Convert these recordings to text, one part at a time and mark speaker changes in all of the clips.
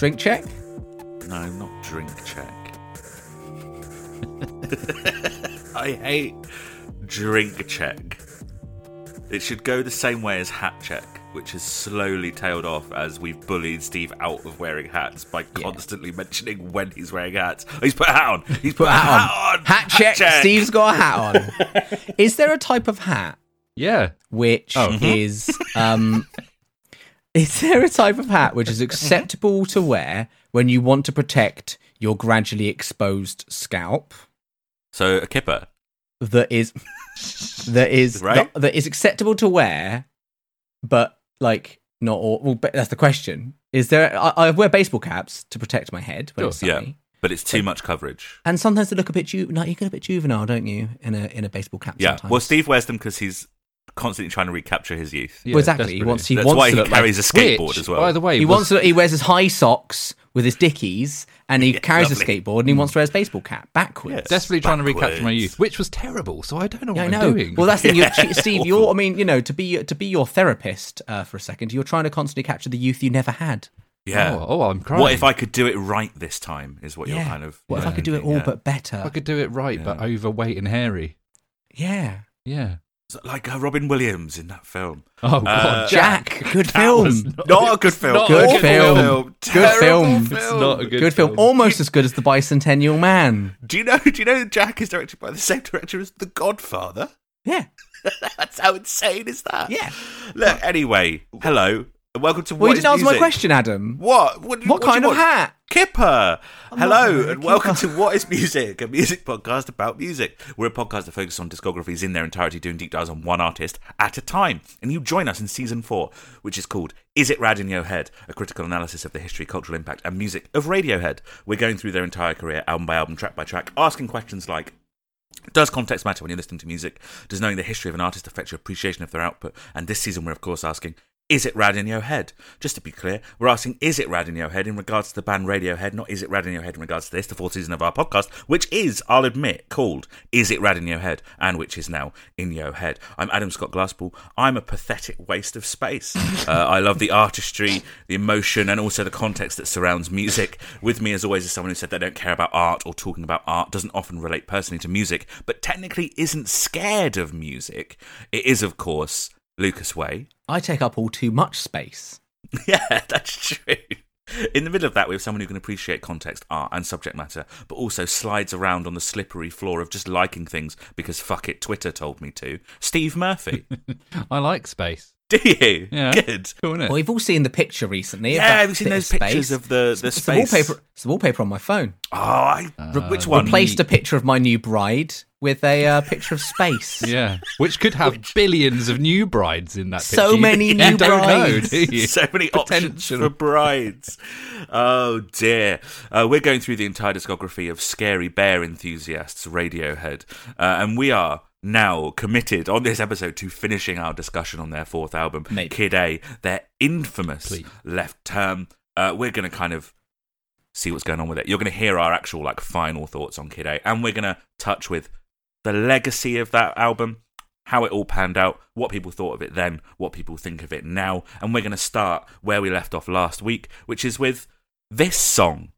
Speaker 1: Drink check.
Speaker 2: No, not drink check. I hate drink check. It should go the same way as hat check, which has slowly tailed off as we've bullied Steve out of wearing hats by constantly mentioning when he's wearing hats. Oh, he's put a hat on. He's put,
Speaker 1: Put
Speaker 2: a
Speaker 1: a hat
Speaker 2: hat on.
Speaker 1: Hat check. Steve's got a hat on. is there a type of hat
Speaker 3: Yeah.
Speaker 1: which is um is there a type of hat which is acceptable to wear when you want to protect your gradually exposed scalp
Speaker 2: So a kipper.
Speaker 1: that is that is
Speaker 2: Right.
Speaker 1: that, that is acceptable to wear but like not all well that's the question is there I, I wear baseball caps to protect my head when
Speaker 3: Sure.
Speaker 1: it's
Speaker 2: Yeah, but it's too much coverage.
Speaker 1: and sometimes they look a bit ju- like you get a bit juvenile don't you in a in a baseball cap
Speaker 2: Yeah.
Speaker 1: sometimes.
Speaker 2: Well, Steve wears them because he's constantly trying to recapture his youth.
Speaker 3: yeah
Speaker 1: well, exactly he
Speaker 3: desperately.
Speaker 1: wants he
Speaker 2: That's
Speaker 1: wants
Speaker 2: why
Speaker 1: to
Speaker 2: he
Speaker 1: look like
Speaker 2: carries a skateboard
Speaker 3: Which,
Speaker 2: as well.
Speaker 3: By the way,
Speaker 1: He
Speaker 3: was-
Speaker 1: wants to, he wears his high socks with his dickies and he
Speaker 2: Yeah,
Speaker 1: carries
Speaker 2: lovely.
Speaker 1: a skateboard and he wants to wear his baseball cap backwards.
Speaker 2: Yes.
Speaker 3: desperately trying to recapture my youth, which was terrible. So I don't know
Speaker 1: Yeah, I
Speaker 3: what
Speaker 1: know.
Speaker 3: I'm doing.
Speaker 1: Well, that's the thing. You're, Steve, you're, I mean, you know, to be to be your therapist uh, for a second, you're trying to constantly capture the youth you never had.
Speaker 2: yeah.
Speaker 3: Oh, oh, I'm crying.
Speaker 2: What if I could do it right this time? Is what you're kind of.
Speaker 1: what if I could do it all
Speaker 2: yeah.
Speaker 1: but better?
Speaker 3: I could do it right, but overweight and hairy.
Speaker 1: Yeah.
Speaker 3: Yeah.
Speaker 2: So, like uh, Robin Williams in that film.
Speaker 3: Oh god,
Speaker 2: Uh,
Speaker 1: Jack, good film.
Speaker 3: not-
Speaker 2: Not a good film.
Speaker 3: not a
Speaker 1: Good
Speaker 3: good
Speaker 1: film.
Speaker 2: film.
Speaker 1: Good
Speaker 2: Terrible
Speaker 1: film.
Speaker 3: It's not a good,
Speaker 1: Good film. Almost as good as The Bicentennial Man.
Speaker 2: Do you know? Do you know Jack is directed by the same director as The Godfather?
Speaker 1: Yeah.
Speaker 2: That's how insane is that?
Speaker 1: Yeah.
Speaker 2: Look. Anyway, hello. Welcome to
Speaker 1: Well,
Speaker 2: What
Speaker 1: you didn't answer my question, Adam.
Speaker 2: What? What,
Speaker 1: What
Speaker 2: do
Speaker 1: kind of hat?
Speaker 2: Kipper.
Speaker 1: not
Speaker 2: Hello and welcome to What is Music, a music podcast about music. We're a podcast that focuses on discographies in their entirety, doing deep dives on one artist at a time. And you join us in season four, which is called Is It Rad in Your Head? A critical analysis of the history, cultural impact, and music of Radiohead. We're going through their entire career, album by album, track by track, asking questions like does context matter when you're listening to music? Does knowing the history of an artist affect your appreciation of their output? And this season, we're of course asking, is it rad in your head? Just to be clear, we're asking, is it rad in your head in regards to the band Radiohead, not is it rad in your head in regards to this, the fourth season of our podcast, which is, I'll admit, called Is It Rad in Your Head, and which is now in your head. I'm Adam Scott Glasspool. I'm a pathetic waste of space. uh, I love the artistry, the emotion, and also the context that surrounds music. With me, as always, is someone who said they don't care about art or talking about art, doesn't often relate personally to music, but technically isn't scared of music. It is, of course, Lucas Way.
Speaker 1: I take up all too much space.
Speaker 2: Yeah, that's true. In the middle of that, we have someone who can appreciate context, art, and subject matter, but also slides around on the slippery floor of just liking things because fuck it, Twitter told me to. Steve Murphy.
Speaker 3: I like space.
Speaker 2: Do you?
Speaker 3: Yeah.
Speaker 2: Good.
Speaker 3: Cool, isn't it?
Speaker 1: Well, we've all seen the picture recently. of
Speaker 2: Yeah,
Speaker 1: that
Speaker 2: we've seen those
Speaker 1: of
Speaker 2: pictures of the the
Speaker 1: It's the wallpaper. It's the wallpaper on my phone.
Speaker 2: Oh, I, which one?
Speaker 1: Replaced a picture of my new bride with a uh, picture of space.
Speaker 3: Yeah, which could have billions of new brides in that.
Speaker 1: So
Speaker 3: picture. You-
Speaker 1: many
Speaker 3: you
Speaker 1: new
Speaker 3: don't
Speaker 1: brides.
Speaker 3: Know, do you?
Speaker 2: so many options
Speaker 3: Potential.
Speaker 2: for brides. Oh dear. Uh, we're going through the entire discography of Scary Bear enthusiasts, Radiohead, uh, and we are now committed on this episode to finishing our discussion on their fourth album,
Speaker 1: Maybe.
Speaker 2: Kid A, their infamous
Speaker 3: Please.
Speaker 2: left term. Uh, we're going to kind of see what's going on with it. You're going to hear our actual like final thoughts on Kid A, and we're going to touch with the legacy of that album, how it all panned out, what people thought of it then, what people think of it now, and we're going to start where we left off last week, which is with this song.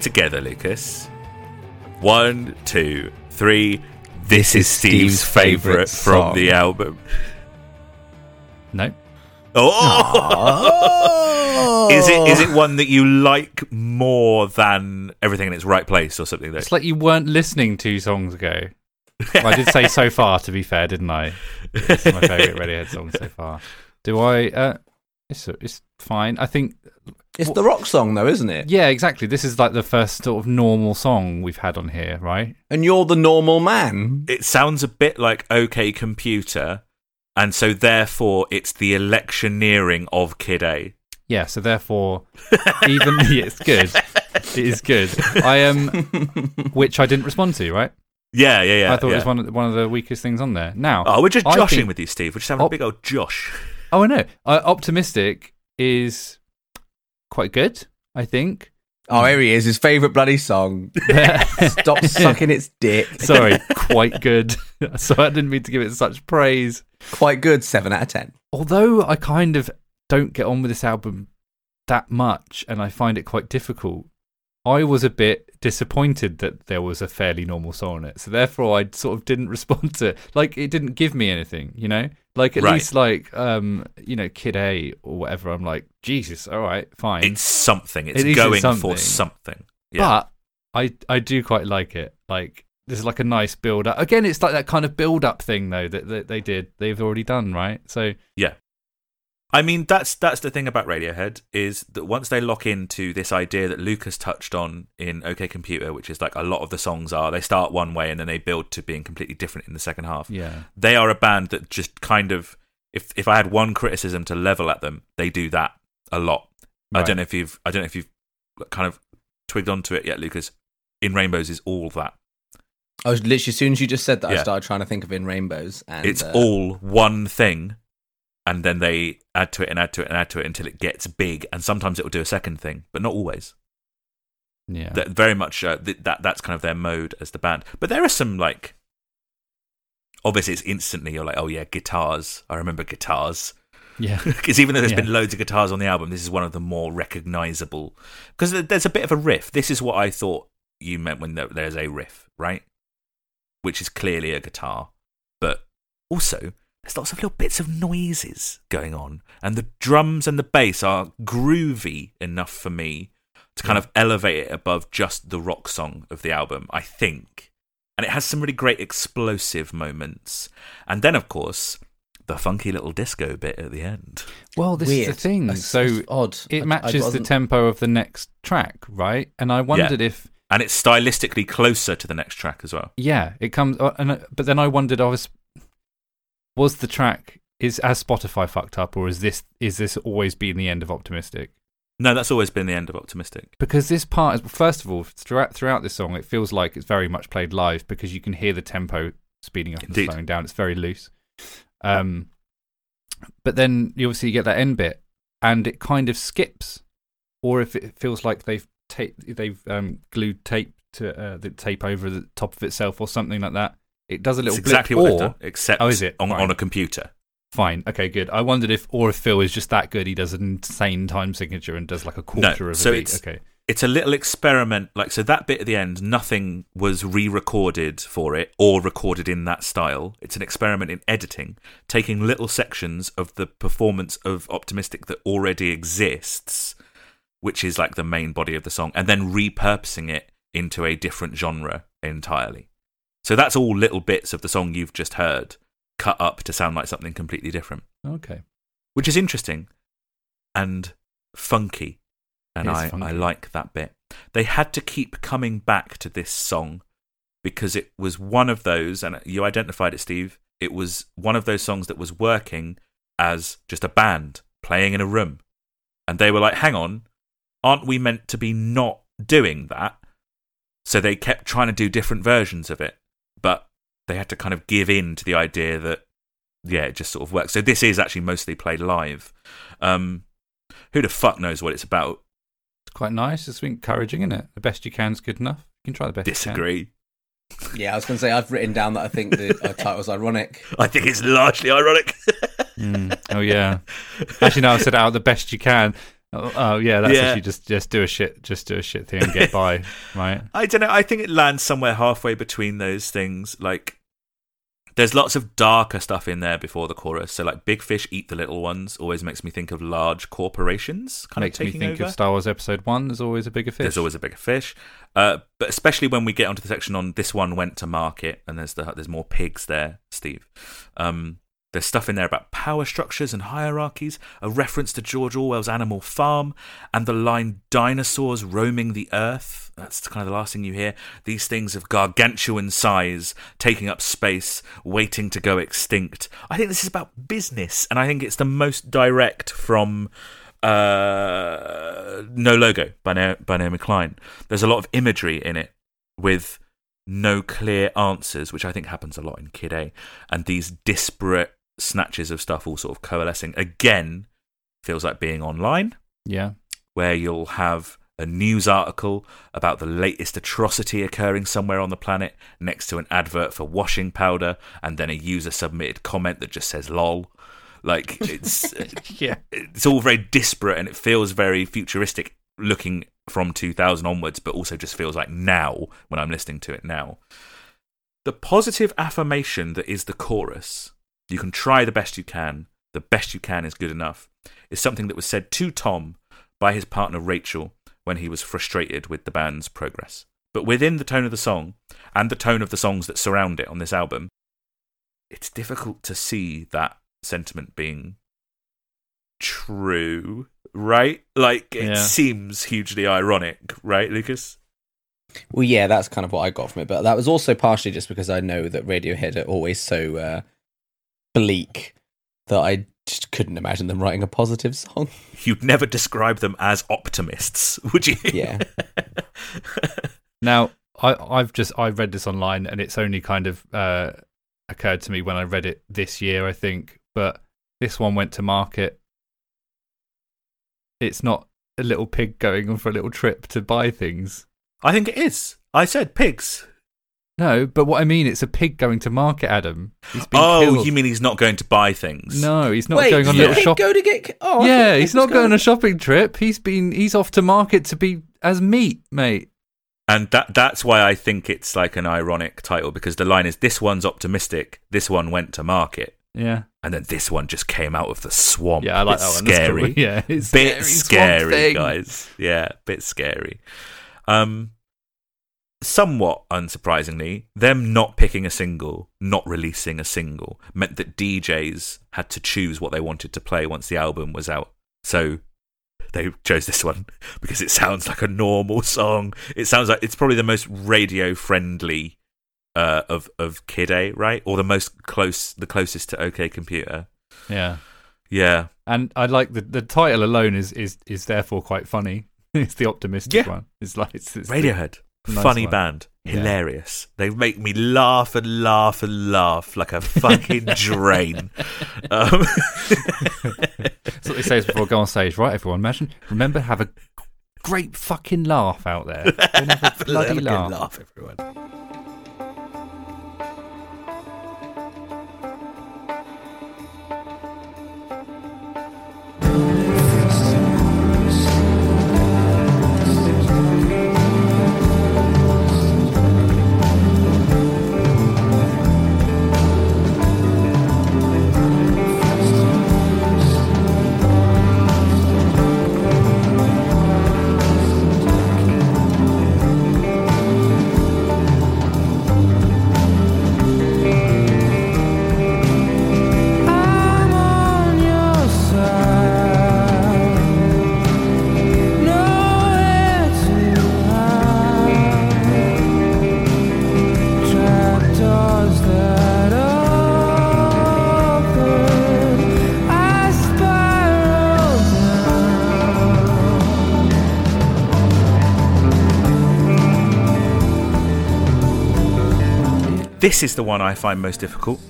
Speaker 2: It together, Lucas? One, two, three. This is Steve's
Speaker 1: Steve's
Speaker 2: favourite
Speaker 1: favourite
Speaker 2: from the album.
Speaker 3: No,
Speaker 2: Oh! Is it is it one that you like more than everything in its right place or something? Though?
Speaker 3: it's like you weren't listening two songs ago. Well, I did say so far. To be fair, didn't I? It's my favourite Radiohead song so far. Do I? Uh, it's it's fine. I think.
Speaker 1: It's the rock song, though, isn't it?
Speaker 3: Yeah, exactly. This is like the first sort of normal song we've had on here, right?
Speaker 1: And you're the normal man.
Speaker 2: it sounds a bit like OK Computer, and so therefore it's the electioneering of Kid A.
Speaker 3: Yeah. So therefore, even yeah, it's good. It is good. I am, which I didn't respond to. Right?
Speaker 2: Yeah, yeah, yeah.
Speaker 3: I thought
Speaker 2: yeah.
Speaker 3: it was one of the, one of the weakest things on there. Now,
Speaker 2: Oh, we're just joshing
Speaker 3: think-
Speaker 2: with you, Steve. We're just having a
Speaker 3: Oh.
Speaker 2: big old josh.
Speaker 3: Oh, I know. Uh, Optimistic is quite good. I think.
Speaker 1: Oh, here he is. His favourite bloody song. Stop sucking its dick.
Speaker 3: Sorry, quite good. so I didn't mean to give it such praise.
Speaker 1: Quite good. Seven out of ten.
Speaker 3: Although I kind of don't get on with this album that much, and I find it quite difficult. I was a bit disappointed that there was a fairly normal song on it, so therefore I sort of didn't respond to it. Like it didn't give me anything, you know. Like at
Speaker 2: Right.
Speaker 3: least like um you know Kid A or whatever. I'm like Jesus, all right, fine.
Speaker 2: It's something. It's
Speaker 3: It
Speaker 2: going
Speaker 3: something.
Speaker 2: for something. Yeah.
Speaker 3: But I I do quite like it. Like there's like a nice build up. Again, it's like that kind of build up thing though that, that they did. They've already done right. So
Speaker 2: Yeah. I mean, that's that's the thing about Radiohead is that once they lock into this idea that Lucas touched on in OK Computer, which is like a lot of the songs are, they start one way and then they build to being completely different in the second half.
Speaker 3: yeah,
Speaker 2: They are a band that just kind of, if if I had one criticism to level at them, they do that a lot. I don't know if you've I don't know if you've kind of twigged onto it yet, Lucas. In Rainbows is all that.
Speaker 1: I was literally as soon as you just said that, I started trying to think of in rainbows, and
Speaker 2: it's
Speaker 1: uh,
Speaker 2: all one thing and then they add to it and add to it and add to it until it gets big and sometimes it will do a second thing but not always
Speaker 3: yeah.
Speaker 2: that very much uh, th- that that's kind of their mode as the band but there are some like obviously it's instantly you're like oh yeah guitars i remember guitars
Speaker 3: yeah.
Speaker 2: because even though there's
Speaker 3: Yeah.
Speaker 2: been loads of guitars on the album this is one of the more recognizable because there's a bit of a riff this is what i thought you meant when there- there's a riff right which is clearly a guitar but also there's lots of little bits of noises going on and the drums and the bass are groovy enough for me to kind of elevate it above just the rock song of the album i think and it has some really great explosive moments. And then, of course, the funky little disco bit at the end.
Speaker 3: Well, this
Speaker 1: Weird.
Speaker 3: is the thing.
Speaker 1: That's-
Speaker 3: So
Speaker 1: odd.
Speaker 3: It matches the tempo of the next track, right? And I wondered if
Speaker 2: And it's stylistically closer to the next track as well.
Speaker 3: yeah, it comes. uh, And uh, but then I wondered, I was was the track is as Spotify fucked up, or is this is this always been the end of Optimistic?
Speaker 2: No, that's always been the end of Optimistic.
Speaker 3: Because this part, is, first of all, throughout throughout this song, it feels like it's very much played live because you can hear the tempo speeding up and slowing down. It's very loose. Um, but then you obviously get that end bit, and it kind of skips, or if it feels like they've ta- they've um, glued tape to uh, the tape over the top of itself or something like that. It does a little
Speaker 2: It's exactly
Speaker 3: blip,
Speaker 2: what
Speaker 3: or,
Speaker 2: except
Speaker 3: Oh, is it?
Speaker 2: on, on a computer.
Speaker 3: Fine, okay, good. I wondered if, or if Phil is just that good, he does an insane time signature and does like a quarter of
Speaker 2: so
Speaker 3: a beat.
Speaker 2: it's-
Speaker 3: Okay,
Speaker 2: It's a little experiment. Like, so that bit at the end, nothing was re recorded for it or recorded in that style. It's an experiment in editing, taking little sections of the performance of Optimistic that already exists, which is like the main body of the song, and then repurposing it into a different genre entirely. So that's all little bits of the song you've just heard cut up to sound like something completely different,
Speaker 3: okay.
Speaker 2: which is interesting and funky. And I,
Speaker 3: funky.
Speaker 2: I like that bit. They had to keep coming back to this song because it was one of those, and you identified it, Steve. It was one of those songs that was working as just a band playing in a room. And they were like, hang on, aren't we meant to be not doing that? So they kept trying to do different versions of it, but they had to kind of give in to the idea that, yeah, it just sort of works. So this is actually mostly played live. Um, who the fuck knows what it's about?
Speaker 3: It's quite nice. It's encouraging, isn't it? The best you can is good enough. You can try the best. you can.
Speaker 2: Disagree.
Speaker 1: Yeah, I was going to say I've written down that I think the uh, title's ironic.
Speaker 2: I think it's largely ironic.
Speaker 3: Mm. Oh yeah. Actually, no. I said out the best you can. Oh, oh, yeah, that's
Speaker 2: Yeah.
Speaker 3: actually just just do a shit, just do a shit thing and get by, right?
Speaker 2: I don't know. I think it lands somewhere halfway between those things. Like, there's lots of darker stuff in there before the chorus. So, like, big fish eat the little ones always makes me think of large corporations kind
Speaker 3: Makes
Speaker 2: of
Speaker 3: me think
Speaker 2: over.
Speaker 3: of Star Wars Episode One. There's always a bigger fish.
Speaker 2: There's always a bigger fish, uh, but especially when we get onto the section on this one went to market, and there's the there's more pigs there, Steve. Um, there's stuff in there about power structures and hierarchies, a reference to George Orwell's Animal Farm, and the line "dinosaurs roaming the earth." That's kind of the last thing you hear. These things of gargantuan size, taking up space, waiting to go extinct. I think this is about business, and I think it's the most direct from uh, No Logo by, Na- by Naomi Klein. There's a lot of imagery in it with no clear answers, which I think happens a lot in Kid A, and these disparate snatches of stuff all sort of coalescing. Again, feels like being online,
Speaker 3: yeah,
Speaker 2: where you'll have a news article about the latest atrocity occurring somewhere on the planet next to an advert for washing powder, and then a user submitted comment that just says lol. Like it's uh,
Speaker 3: yeah.
Speaker 2: it's all very disparate and it feels very futuristic looking from 2000 onwards, but also just feels like now when I'm listening to it now. The positive affirmation that is the chorus, you can try the best you can, the best you can is good enough, is something that was said to Tom by his partner Rachel when he was frustrated with the band's progress. But within the tone of the song and the tone of the songs that surround it on this album, it's difficult to see that sentiment being true, right? Like it
Speaker 3: Yeah.
Speaker 2: seems hugely ironic, right, Lucas?
Speaker 1: Well, yeah, that's kind of what I got from it, but that was also partially just because I know that Radiohead are always so uh, bleak that I just couldn't imagine them writing a positive song.
Speaker 2: You'd never describe them as optimists, would you?
Speaker 1: Yeah.
Speaker 3: Now, I, I've just I read this online, and it's only kind of uh, occurred to me when I read it this year, I think. But this one went to market. It's not a little pig going on for a little trip to buy things.
Speaker 2: I think it is. I said pigs.
Speaker 3: No, but what I mean, it's a pig going to market, Adam. He's been
Speaker 2: Oh,
Speaker 3: killed.
Speaker 2: you mean he's not going to buy things?
Speaker 3: No, he's not
Speaker 1: Wait,
Speaker 3: going on a little shop.
Speaker 1: go to get? Oh,
Speaker 3: yeah, he's not going on a shopping trip. He's been he's off to market to be as meat, mate.
Speaker 2: And that that's why I think it's like an ironic title because the line is this one's optimistic, this one went to market,
Speaker 3: Yeah,
Speaker 2: and then this one just came out of the swamp.
Speaker 3: yeah, I like
Speaker 2: It's
Speaker 3: that one.
Speaker 2: Scary.
Speaker 3: cool. Yeah, it's
Speaker 2: bit
Speaker 3: scary,
Speaker 2: scary, guys. Yeah, bit scary. Um, somewhat unsurprisingly, them not picking a single, not releasing a single, meant that DJs had to choose what they wanted to play once the album was out. So they chose this one because it sounds like a normal song. It sounds like it's probably the most radio friendly uh, of of Kid A, right? Or the most close, the closest to OK Computer.
Speaker 3: Yeah.
Speaker 2: Yeah,
Speaker 3: And I like the the title alone is is is therefore quite funny. it's the optimistic
Speaker 2: Yeah.
Speaker 3: one. It's like it's, it's the-
Speaker 2: Radiohead,
Speaker 3: nice
Speaker 2: funny
Speaker 3: one.
Speaker 2: band,
Speaker 3: Yeah.
Speaker 2: hilarious. They make me laugh and laugh and laugh like a fucking drain. Um,
Speaker 3: That's what they say before go on stage. Right, everyone, imagine, remember, have a great fucking laugh out there. Have a bloody
Speaker 2: Have a good
Speaker 3: laugh.
Speaker 2: laugh, everyone. This is the one I find most difficult,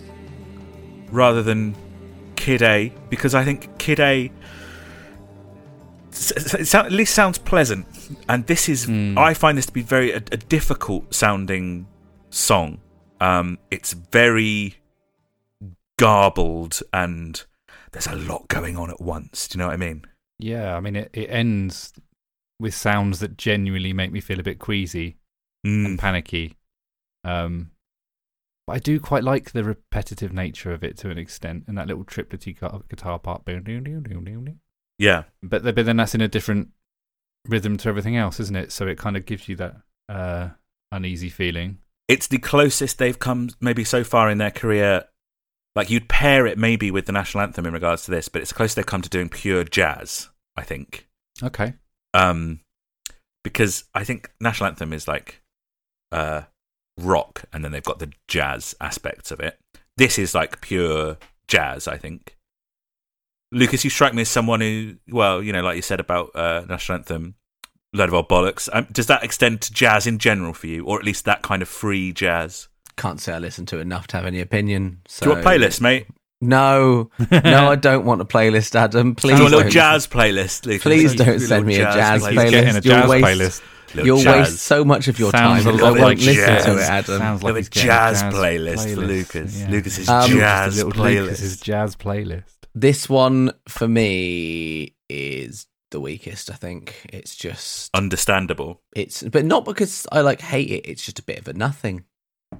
Speaker 2: rather than Kid A, because I think Kid A it at least sounds pleasant, and this is I find this to be very a, a difficult sounding song. Um, it's very garbled, and there's a lot going on at once. Do you know what I mean?
Speaker 3: Yeah, I mean, it, it ends with sounds that genuinely make me feel a bit queasy
Speaker 2: Mm.
Speaker 3: and panicky. Um, but I do quite like the repetitive nature of it to an extent, and that little triplety guitar part.
Speaker 2: Yeah,
Speaker 3: But but then that's in a different rhythm to everything else, isn't it? So it kind of gives you that uh, uneasy feeling.
Speaker 2: it's the closest they've come maybe so far in their career. Like you'd pair it maybe with the national anthem in regards to this, but it's the closest they've come to doing pure jazz. I think,
Speaker 3: Okay.
Speaker 2: um, because I think national anthem is like uh, rock, and then they've got the jazz aspects of it. This is like pure jazz. I think. Lucas, you strike me as someone who, well, you know, like you said about uh, national anthem, load of old bollocks. Um, does that extend to jazz in general for you, or at least that kind of free jazz?
Speaker 1: Can't say I listen to enough to have any opinion. So.
Speaker 2: Do you want playlist, mate?
Speaker 1: No, no, I don't want a playlist, Adam.
Speaker 2: Do
Speaker 1: Please
Speaker 2: you want a little jazz playlist, Lucas?
Speaker 1: Please
Speaker 2: Do
Speaker 1: don't send me a jazz
Speaker 3: He's
Speaker 1: playlist.
Speaker 3: getting a
Speaker 1: You'll
Speaker 3: jazz
Speaker 1: waste-
Speaker 3: playlist.
Speaker 2: Little
Speaker 1: You'll
Speaker 2: jazz.
Speaker 1: waste so much of your
Speaker 3: Sounds
Speaker 1: time.
Speaker 3: a
Speaker 1: because I won't
Speaker 2: like
Speaker 1: listen
Speaker 2: jazz.
Speaker 1: to it, Adam.
Speaker 3: Sounds like
Speaker 2: Little
Speaker 3: he's
Speaker 2: jazz
Speaker 3: a jazz
Speaker 2: playlist for Lucas.
Speaker 3: Yeah.
Speaker 2: Lucas's
Speaker 1: Um,
Speaker 2: jazz
Speaker 3: little
Speaker 2: playlist.
Speaker 3: Lucas's jazz playlist.
Speaker 1: This one for me is the weakest. I think it's just
Speaker 2: Understandable.
Speaker 1: it's, but not because I like hate it. It's just a bit of a nothing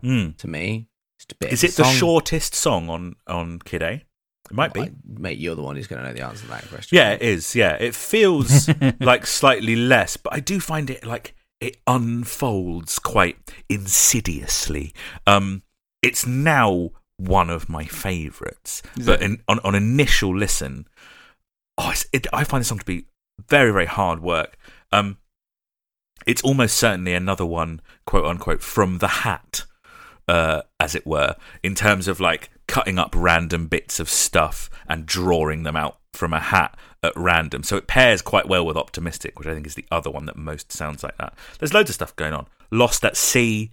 Speaker 2: Mm.
Speaker 1: to me. Just a bit.
Speaker 2: Is
Speaker 1: of a
Speaker 2: it the shortest song on on Kid A? It might be.
Speaker 1: Mate? You're the one who's going to know the answer to that question.
Speaker 2: Yeah, it is. Yeah, it feels like slightly less, but I do find it like it unfolds quite insidiously. Um, it's now one of my favourites, but in, on on initial listen, oh, it's, it, I find this song to be very very hard work. Um, it's almost certainly another one, quote unquote, from the hat, uh, as it were, in terms of like cutting up random bits of stuff and drawing them out from a hat at random. So it pairs quite well with Optimistic, which I think is the other one that most sounds like that. There's loads of stuff going on. Lost at Sea,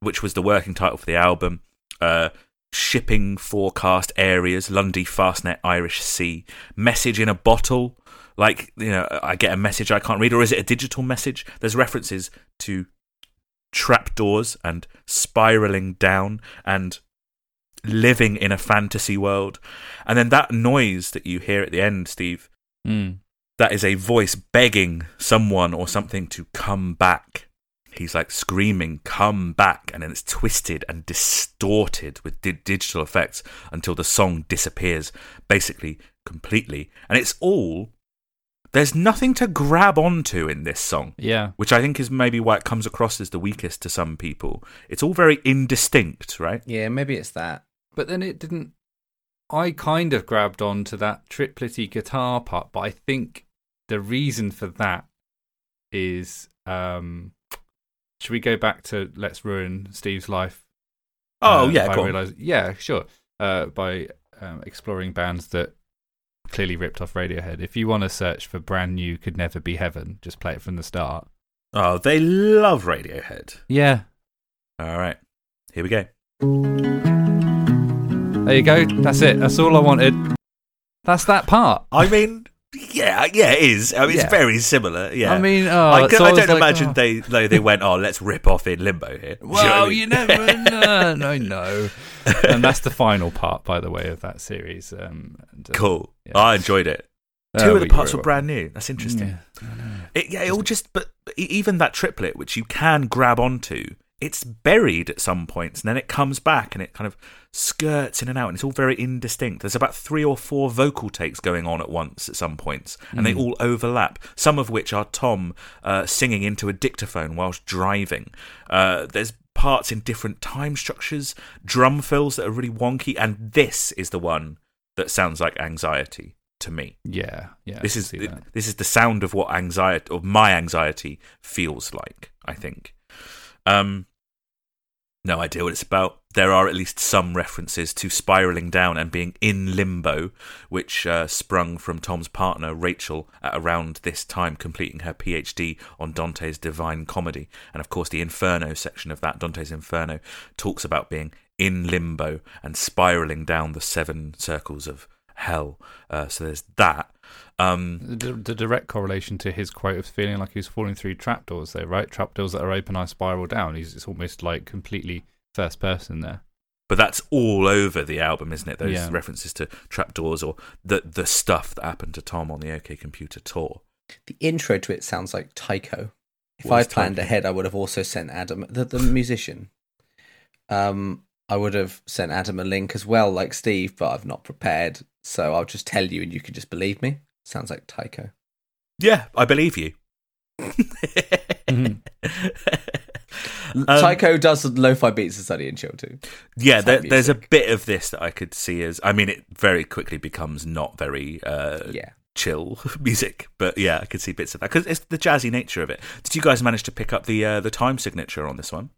Speaker 2: which was the working title for the album. Uh, shipping forecast areas, Lundy Fastnet, Irish Sea. Message in a bottle. Like, you know, I get a message I can't read, or is it a digital message? There's references to trapdoors and spiraling down and living in a fantasy world. And then that noise that you hear at the end, Steve,
Speaker 3: Mm.
Speaker 2: that is a voice begging someone or something to come back. He's like screaming, come back. And then it's twisted and distorted with di- digital effects until the song disappears basically completely. And it's all there's nothing to grab onto in this song.
Speaker 3: Yeah.
Speaker 2: which I think is maybe why it comes across as the weakest to some people. It's all very indistinct, right?
Speaker 1: Yeah, maybe it's that.
Speaker 3: But then it didn't. I kind of grabbed on to that triplety guitar part, but I think the reason for that is. Um, should we go back to Let's Ruin Steve's Life?
Speaker 2: Oh
Speaker 3: Uh,
Speaker 2: yeah, on.
Speaker 3: realise- yeah, sure. Uh, by um, exploring bands that clearly ripped off Radiohead. If you want to search for brand new Could Never Be Heaven, just play it from the start.
Speaker 2: Oh, they love Radiohead.
Speaker 3: Yeah.
Speaker 2: All right, here we go.
Speaker 3: There you go. That's it. That's all I wanted. That's that part.
Speaker 2: I mean, yeah, yeah, it is. I mean,
Speaker 3: Yeah.
Speaker 2: it's very similar. Yeah,
Speaker 3: I mean, oh,
Speaker 2: I,
Speaker 3: so
Speaker 2: I
Speaker 3: was
Speaker 2: don't
Speaker 3: like,
Speaker 2: imagine
Speaker 3: oh.
Speaker 2: they they they went, oh, let's rip off in Limbo here. Do you know what I
Speaker 3: Well,
Speaker 2: mean?
Speaker 3: you never know. No, no. And that's the final part, by the way, of that series. Um, and, uh,
Speaker 2: cool.
Speaker 3: Yeah.
Speaker 2: I enjoyed it.
Speaker 3: Oh,
Speaker 2: Two of the
Speaker 3: we-
Speaker 2: parts
Speaker 3: we-
Speaker 2: were brand new. That's interesting.
Speaker 3: Yeah, I.
Speaker 2: It, yeah, it all just, but e- even that triplet, which you can grab onto, it's buried at some points, and then it comes back and it kind of skirts in and out, and it's all very indistinct. There's about three or four vocal takes going on at once at some points, and they all overlap. Some of which are Tom uh, singing into a dictaphone whilst driving. Uh, there's parts in different time structures, drum fills that are really wonky, and this is the one that sounds like anxiety to me
Speaker 3: Yeah, yeah.
Speaker 2: This is this is the sound of what anxiety or my anxiety feels like i think um no idea what it's about. There are at least some references to spiraling down and being in limbo which uh, sprung from tom's partner rachel at around this time completing her phd on dante's divine comedy. And of course the inferno section of that dante's inferno talks about being in limbo and spiraling down the seven circles of hell uh, so there's that um,
Speaker 3: The, the direct correlation to his quote of feeling like he was falling through trapdoors, there, right? Trapdoors that are open, I spiral down. He's it's almost like completely first person there.
Speaker 2: but that's all over the album, isn't it? Those
Speaker 3: Yeah.
Speaker 2: references to trapdoors or the the stuff that happened to Tom on the OK Computer tour.
Speaker 1: The intro to it sounds like Tycho. If I'd planned
Speaker 2: Tycho?
Speaker 1: ahead, I would have also sent Adam, the, the musician. Um, I would have sent Adam a link as well, like Steve, but I've not prepared. So I'll just tell you and you can just believe me. Sounds like Tycho.
Speaker 2: Yeah, I believe you.
Speaker 3: Mhm.
Speaker 2: Um,
Speaker 1: Tycho does lo fi beats and study and chill too.
Speaker 2: yeah, there, there's a bit of this that I could see as. I mean, it very quickly becomes not very uh,
Speaker 1: Yeah.
Speaker 2: chill music, but yeah, I could see bits of that because it's the jazzy nature of it. Did you guys manage to pick up the uh, the time signature on this one?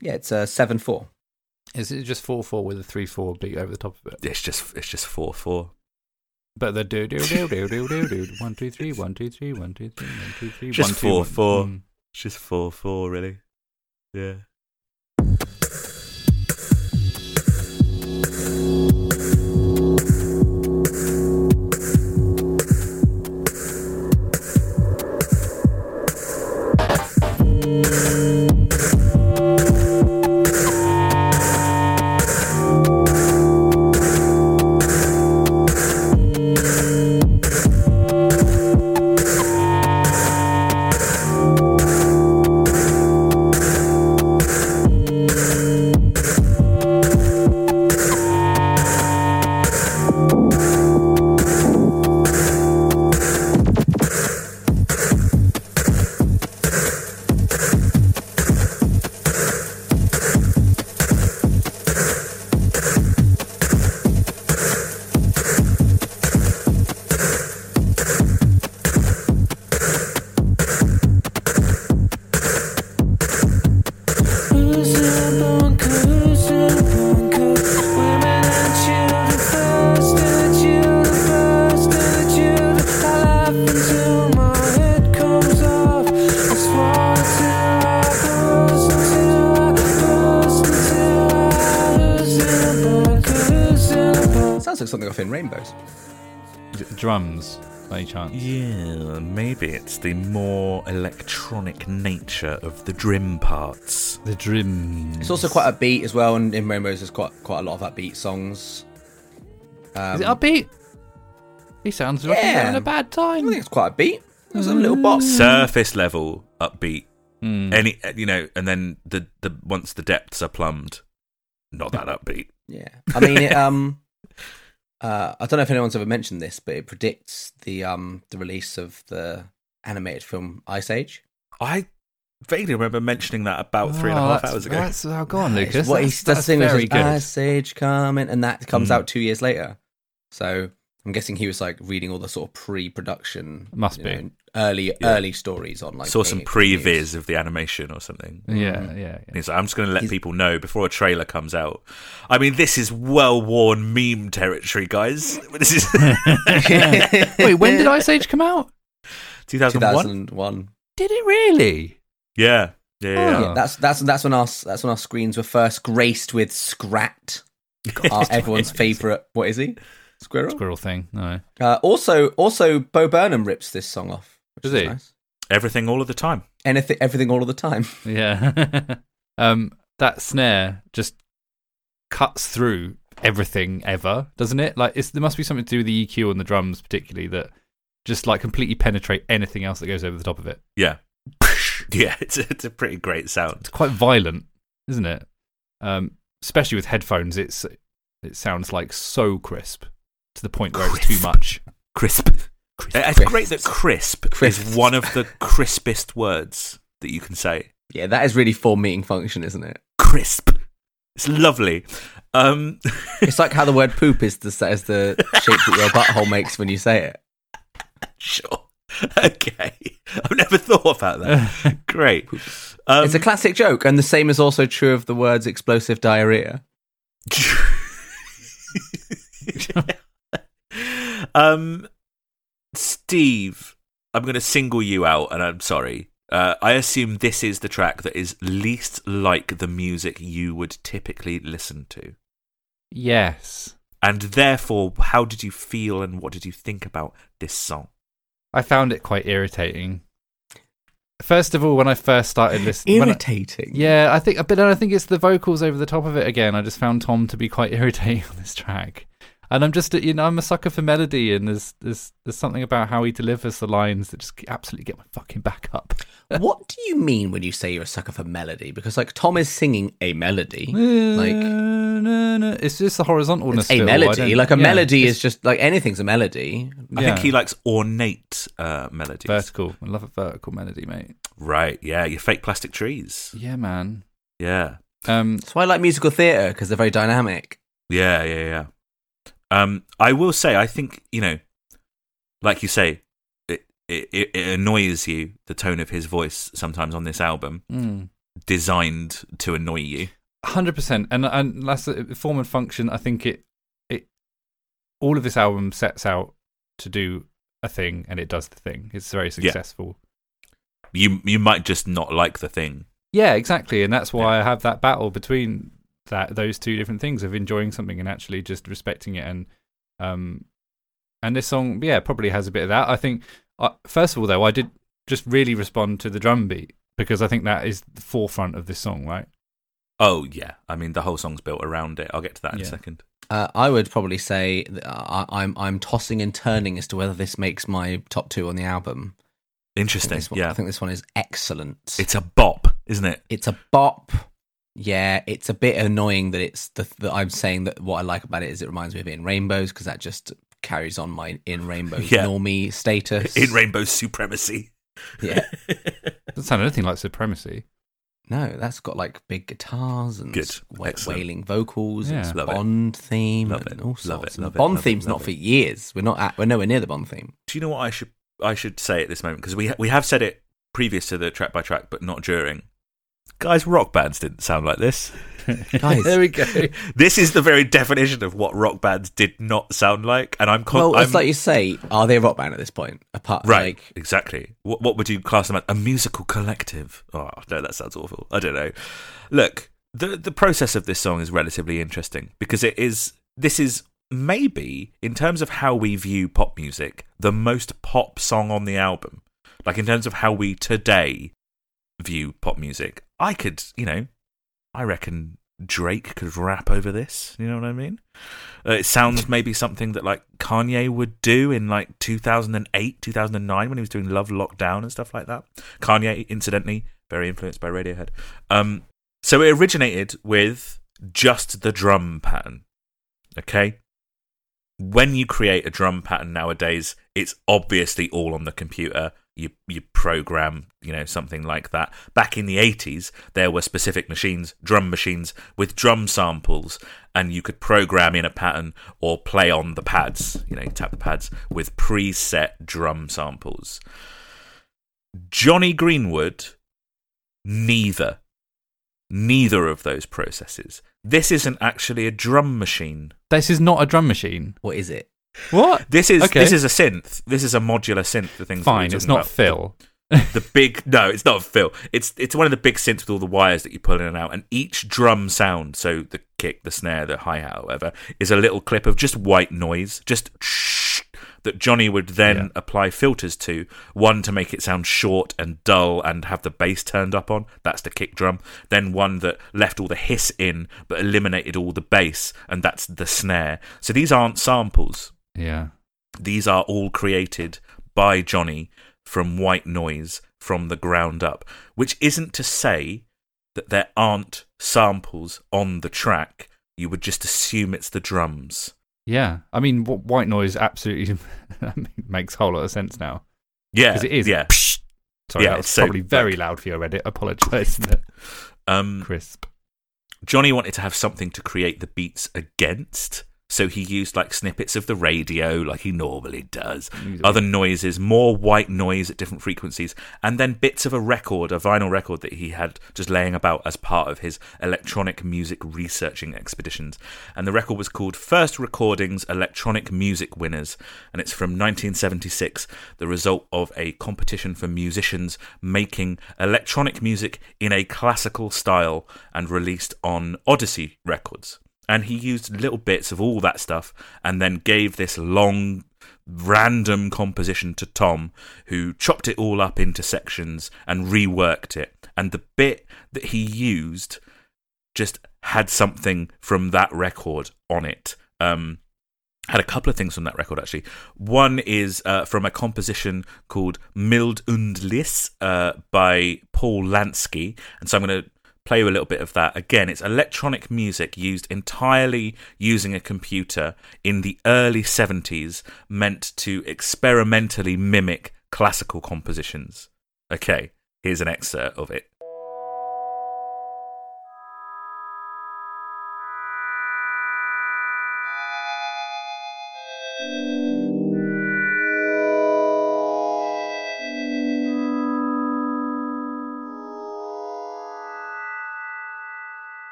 Speaker 1: Yeah, it's a 7 4.
Speaker 3: Is it just four four with a three four beat over the top of it?
Speaker 2: It's just it's just four four.
Speaker 3: But the do do do do do do do one two three one two three one two three one two three
Speaker 2: Just
Speaker 3: one, two,
Speaker 2: four,
Speaker 3: one.
Speaker 2: four.
Speaker 3: Mm.
Speaker 2: It's just four four, really. Yeah. Maybe the more electronic nature of the drum parts.
Speaker 3: The drums.
Speaker 1: It's also quite a beat as well, and in Rainbows there's quite quite a lot of upbeat songs. Um,
Speaker 3: Is it upbeat? He sounds like he's
Speaker 1: Yeah.
Speaker 3: having a bad time.
Speaker 1: I think it's quite upbeat. There's a little box.
Speaker 2: Surface level upbeat.
Speaker 3: Mm.
Speaker 2: Any you know, and then the the once the depths are plumbed, not that upbeat.
Speaker 1: Yeah, I mean, it, um, Uh, I don't know if anyone's ever mentioned this, but it predicts the um the release of the animated film Ice Age.
Speaker 2: I vaguely remember mentioning that about three and a
Speaker 3: Oh,
Speaker 2: hours ago.
Speaker 3: That's, oh, go on,
Speaker 1: It's
Speaker 3: Lucas.
Speaker 1: What he
Speaker 3: That's-
Speaker 1: does
Speaker 3: that's
Speaker 1: is
Speaker 3: very
Speaker 1: just,
Speaker 3: good.
Speaker 1: Ice Age coming, and that comes
Speaker 2: Mm.
Speaker 1: out two years later. So I'm guessing he was like reading all the sort of pre-production,
Speaker 3: Must be.
Speaker 1: know, early early stories on like
Speaker 2: Saw some
Speaker 1: AXN News.
Speaker 2: previs of the animation or something.
Speaker 3: Yeah, yeah, yeah.
Speaker 2: And He's like, I'm just going to let
Speaker 1: He's-
Speaker 2: people know before a trailer comes out. I mean, this is well-worn meme territory, guys. This is
Speaker 3: Wait, when did Ice Age come out?
Speaker 2: 2001.
Speaker 1: 2001.
Speaker 3: Did it really?
Speaker 2: Yeah, yeah, yeah.
Speaker 3: Oh.
Speaker 1: Yeah, that's that's that's when our that's when our screens were first graced with Scrat, our, everyone's favorite. What is he? Squirrel.
Speaker 3: Squirrel thing. No.
Speaker 1: Uh, also, also, Bo Burnham rips this song off. Which
Speaker 3: Does
Speaker 1: is
Speaker 3: he?
Speaker 1: Nice.
Speaker 2: Everything, all of the time.
Speaker 1: Anything, everything, all of the time.
Speaker 3: Yeah. um, that snare just cuts through everything ever, doesn't it? Like, it's, there must be something to do with the EQ on the drums, particularly that just like completely penetrate anything else that goes over the top of it.
Speaker 2: Yeah, yeah. It's a, it's a pretty great sound.
Speaker 3: It's quite violent, isn't it? Um, especially with headphones, it's it sounds like so crisp to the point where it's too much.
Speaker 2: Crisp. Uh, It's
Speaker 1: Crisp.
Speaker 2: great that crisp,
Speaker 1: Crisp.
Speaker 2: is one of the crispest words that you can say.
Speaker 1: Yeah, that is really form meeting function, isn't it?
Speaker 2: Crisp. It's lovely. Um,
Speaker 1: It's like how the word poop is the is the shape that your butthole makes when you say it.
Speaker 2: sure. Okay. I've never thought about that. Great. Um,
Speaker 1: it's a classic joke, and the same is also true of the words explosive diarrhea.
Speaker 2: um, Steve, I'm going to single you out, and I'm sorry. Uh, I assume this is the track that is least like the music you would typically listen to.
Speaker 3: yes.
Speaker 2: And therefore, how did you feel and what did you think about this song?
Speaker 3: I found it quite irritating. First of all, when I first started listening, when I-
Speaker 1: Irritating.
Speaker 3: yeah, I think, but then I think it's the vocals over the top of it again. I just found Tom to be quite irritating on this track, and I'm just, you know, I'm a sucker for melody, and there's there's there's something about how he delivers the lines that just absolutely get my fucking back up.
Speaker 1: What do you mean when you say you're a sucker for melody? Because like Tom is singing a melody, like
Speaker 3: it's just the horizontalness.
Speaker 1: it's a
Speaker 3: feel. I
Speaker 1: melody. Like a
Speaker 3: yeah,
Speaker 1: melody
Speaker 3: it's
Speaker 1: is just like anything's a melody.
Speaker 2: I
Speaker 3: Yeah.
Speaker 2: think he likes ornate uh, melodies.
Speaker 3: vertical. I love a vertical melody, mate.
Speaker 2: Right, yeah, your fake plastic trees.
Speaker 3: Yeah, man.
Speaker 2: Yeah.
Speaker 3: Um,
Speaker 1: That's why I like musical theatre because they're very dynamic.
Speaker 2: Yeah, yeah, yeah. Um, I will say, I think you know, like you say, it, it it annoys you the tone of his voice sometimes on this album,
Speaker 3: mm.
Speaker 2: designed to annoy you.
Speaker 3: Hundred percent, and and that's the form and function. I think it it all of this album sets out to do a thing, and it does the thing. It's very successful.
Speaker 2: You you might just not like the thing.
Speaker 3: Yeah, exactly, and that's why I have that battle between that those two different things of enjoying something and actually just respecting it. And um, and this song, yeah, probably has a bit of that. I think. Uh, first of all, though, I did just really respond to the drum beat because I think that is the forefront of this song, right?
Speaker 2: Oh yeah, I mean the whole song's built around it. I'll get to that in a second.
Speaker 1: Uh, I would probably say that I, I'm I'm tossing and turning as to whether this makes my top two on the album.
Speaker 2: Interesting.
Speaker 1: this one,
Speaker 2: Yeah,
Speaker 1: I think this one is excellent.
Speaker 2: it's a bop, isn't it?
Speaker 1: it's a bop. Yeah, it's a bit annoying that it's the that I'm saying that what I like about it is it reminds me of In Rainbows because that just carries on my In Rainbows
Speaker 2: Yeah.
Speaker 1: normie status.
Speaker 2: In Rainbow Supremacy.
Speaker 1: yeah,
Speaker 3: Doesn't sound anything like Supremacy.
Speaker 1: no, that's got like big guitars and
Speaker 2: Good.
Speaker 1: wa- wailing vocals.
Speaker 3: Yeah.
Speaker 1: It's
Speaker 2: Love it.
Speaker 1: Bond theme
Speaker 2: Love
Speaker 1: and
Speaker 2: it.
Speaker 1: all
Speaker 2: Love it, love
Speaker 1: the
Speaker 2: it,
Speaker 1: Bond
Speaker 2: love it,
Speaker 1: theme's
Speaker 2: love
Speaker 1: not for years. We're not at. We're nowhere near the Bond theme.
Speaker 2: Do you know what I should I should say at this moment because we ha- we have said it previous to the track by track, but not during. Guys, rock bands didn't sound like this.
Speaker 1: Guys.
Speaker 3: there we go.
Speaker 2: this is the very definition of what rock bands did not sound like, and I'm con-
Speaker 1: well,
Speaker 2: I'm,
Speaker 1: it's like you say, are they a rock band at this point? Apart,
Speaker 2: right,
Speaker 1: like
Speaker 2: exactly. What what would you class them as? A musical collective? Oh no, that sounds awful. I don't know. Look, the the process of this song is relatively interesting because it is. This is maybe in terms of how we view pop music, the most pop song on the album. Like in terms of how we today view pop music, I could, you know, I reckon Drake could rap over this. You know what I mean? Uh, it sounds maybe something that like Kanye would do in like 2008, 2009 when he was doing Love Lockdown and stuff like that. Kanye, incidentally, very influenced by Radiohead. Um, so it originated with just the drum pattern. Okay. when you create a drum pattern nowadays, it's obviously all on the computer. You you program, you know, something like that. Back in the 80s, there were specific machines, drum machines with drum samples, and you could program in a pattern or play on the pads, you know, you tap the pads with preset drum samples. Jonny Greenwood, neither. Neither of those processes. This isn't actually a drum machine.
Speaker 3: This is not a drum machine.
Speaker 1: What is it?
Speaker 3: What?
Speaker 2: This is
Speaker 3: Okay.
Speaker 2: this is a synth. This is a modular synth. The things
Speaker 3: Fine, it's not
Speaker 2: about.
Speaker 3: Phil.
Speaker 2: The big no, it's not Phil. It's it's one of the big synths with all the wires that you pull in and out, and each drum sound, so the kick, the snare, the hi hat, whatever, is a little clip of just white noise, just shh, that Jonny would then
Speaker 3: Yeah.
Speaker 2: apply filters to. One to make it sound short and dull and have the bass turned up on. That's the kick drum. Then one that left all the hiss in but eliminated all the bass, and that's the snare. So these aren't samples
Speaker 3: Yeah.
Speaker 2: these are all created by Jonny from white noise from the ground up, which isn't to say that there aren't samples on the track. You would just assume it's the drums.
Speaker 3: Yeah. I mean, wh- white noise absolutely makes a whole lot of sense now.
Speaker 2: Yeah,
Speaker 3: Because it is.
Speaker 2: Yeah,
Speaker 3: Sorry,
Speaker 2: Yeah,
Speaker 3: that was
Speaker 2: it's so,
Speaker 3: probably very
Speaker 2: like-
Speaker 3: loud for your Reddit. Apologise. isn't
Speaker 2: um,
Speaker 3: Crisp.
Speaker 2: Jonny wanted to have something to create the beats against. So he used like snippets of the radio, like he normally does, other noises, more white noise at different frequencies, and then bits of a record, a vinyl record that he had just laying about as part of his electronic music researching expeditions. And the record was called First Recordings Electronic Music Winners, and it's from 1976, the result of a competition for musicians making electronic music in a classical style and released on Odyssey Records and he used little bits of all that stuff and then gave this long random composition to Tom who chopped it all up into sections and reworked it. And the bit that he used just had something from that record on it. Um had a couple of things from that record actually. One is uh, from a composition called Mild und Leise uh, by Paul Lansky, and so I'm going to play you a little bit of that. Again, it's electronic music used entirely using a computer in the early 70s, meant to experimentally mimic classical compositions. Okay, here's an excerpt of it.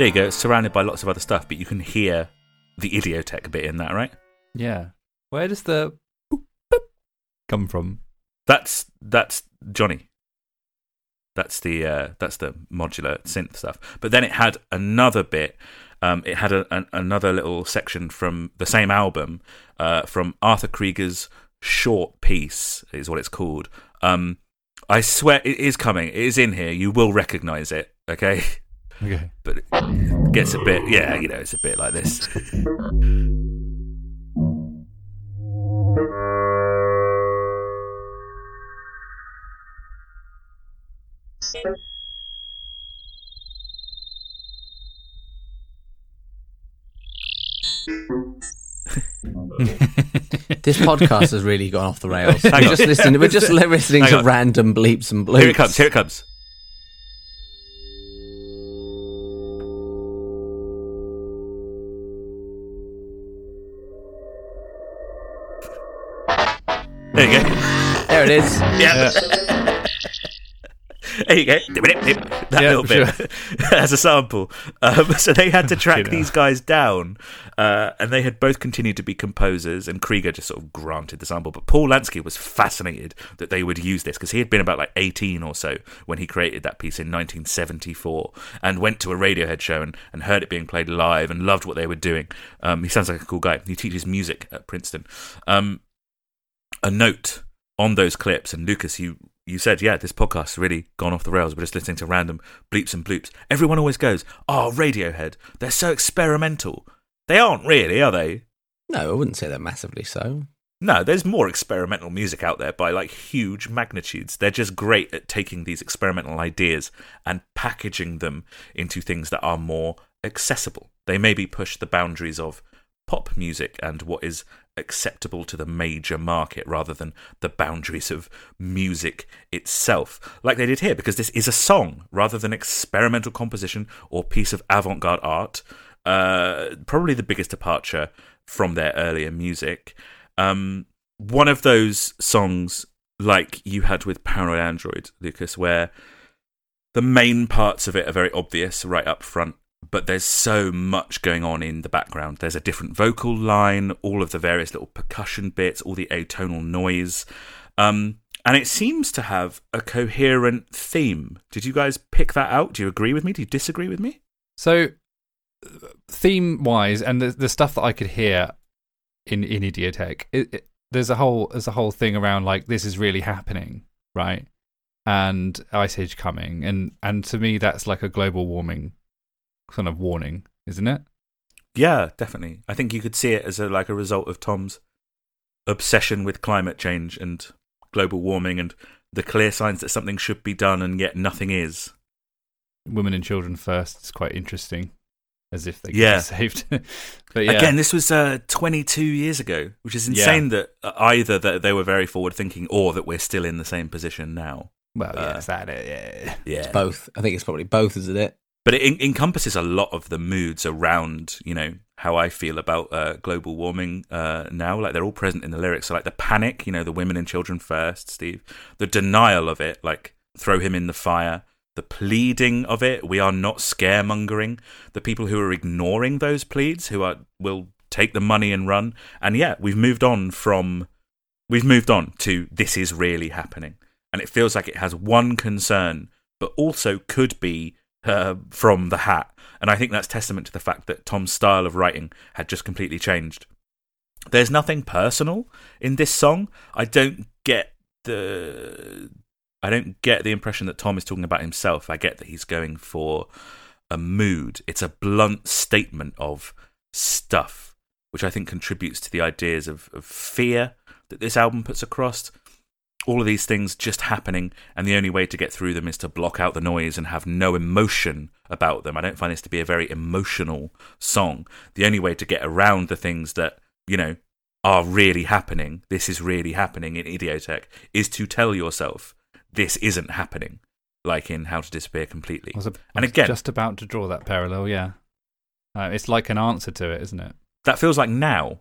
Speaker 2: There you go. It's surrounded by lots of other stuff, but you can hear the idioteque bit in that, right?
Speaker 3: Yeah. Where does the boop, boop come from?
Speaker 2: That's that's Jonny. That's the uh, that's the modular synth stuff. But then it had another bit. Um, it had a, an, another little section from the same album uh, from Arthur Kreiger's short piece is what it's called. Um, I swear it is coming. It is in here. You will recognize it. Okay,
Speaker 3: Okay.
Speaker 2: but it gets a bit. Yeah, you know, it's a bit like this.
Speaker 1: This podcast has really gone off the rails.
Speaker 2: Hang
Speaker 1: We're
Speaker 2: on.
Speaker 1: just listening. We're just listening
Speaker 2: Hang
Speaker 1: to
Speaker 2: on.
Speaker 1: random bleeps and bloops.
Speaker 2: Here it comes. Here it comes. There you go.
Speaker 1: There it is.
Speaker 2: Yeah. there you go. That
Speaker 3: Yeah,
Speaker 2: little bit as a sample. Um, so they had to track
Speaker 3: Fucking hell.
Speaker 2: these guys down, uh, and they had both continued to be composers. And Kreiger just sort of granted the sample, but Paul Lansky was fascinated that they would use this because he had been about like eighteen or so when he created that piece in 1974, and went to a Radiohead show and, and heard it being played live and loved what they were doing. Um, he sounds like a cool guy. He teaches music at Princeton. Um, a note on those clips, and Lucas, you you said, yeah, this podcast's really gone off the rails. We're just listening to random bleeps and bloops. Everyone always goes, oh, Radiohead, they're so experimental. They aren't really, are they?
Speaker 1: No, I wouldn't say they're massively so.
Speaker 2: No, there's more experimental music out there by like huge magnitudes. They're just great at taking these experimental ideas and packaging them into things that are more accessible. They maybe push the boundaries of pop music and what is acceptable to the major market rather than the boundaries of music itself, like they did here, because this is a song rather than experimental composition or piece of avant garde art. Uh, probably the biggest departure from their earlier music. Um, one of those songs, like you had with Paranoid Android, Lucas, where the main parts of it are very obvious right up front, but there's so much going on in the background. There's a different vocal line, all of the various little percussion bits, all the atonal noise. Um, and it seems to have a coherent theme. Did you guys pick that out? Do you agree with me? Do you disagree with me?
Speaker 3: So, theme wise, and the the stuff that I could hear in in Idioteque, it, it, there's a whole there's a whole thing around like this is really happening, right? And ice age coming, and and to me that's like a global warming kind of warning, isn't it?
Speaker 2: Yeah, definitely. I think you could see it as a like a result of Tom's obsession with climate change and global warming and the clear signs that something should be done and yet nothing is.
Speaker 3: Women and children first. It's quite interesting, as if they could
Speaker 2: Yeah.
Speaker 3: be saved. but yeah,
Speaker 2: Again, this was uh, 22 years ago, which is insane that uh, either that they were very forward thinking or that we're still in the same position now.
Speaker 3: well, yeah,
Speaker 2: uh,
Speaker 3: is that it? Yeah.
Speaker 2: Yeah.
Speaker 1: Both. I think it's probably both, isn't it?
Speaker 2: But it en- encompasses a lot of the moods around you know how I feel about uh, global warming uh, now. Like they're all present in the lyrics. So like the panic, you know, the women and children first, Steve. The denial of it, like throw him in the fire. The pleading of it, we are not scaremongering. The people who are ignoring those pleads, who are will take the money and run. And yeah, we've moved on from we've moved on to this is really happening. And it feels like it has one concern, but also could be uh, from the hat. And I think that's testament to the fact that Tom's style of writing had just completely changed. There's nothing personal in this song. I don't get the I don't get the impression that Tom is talking about himself. I get that he's going for a mood. It's a blunt statement of stuff, which I think contributes to the ideas of, of fear that this album puts across. All of these things just happening, and the only way to get through them is to block out the noise and have no emotion about them. I don't find this to be a very emotional song. The only way to get around the things that, you know, are really happening, this is really happening in Idioteque, is to tell yourself this isn't happening, like in How to Disappear Completely.
Speaker 3: A,
Speaker 2: And again-
Speaker 3: just about to draw that parallel. Yeah, uh, it's like an answer to it, isn't it?
Speaker 2: that feels like now.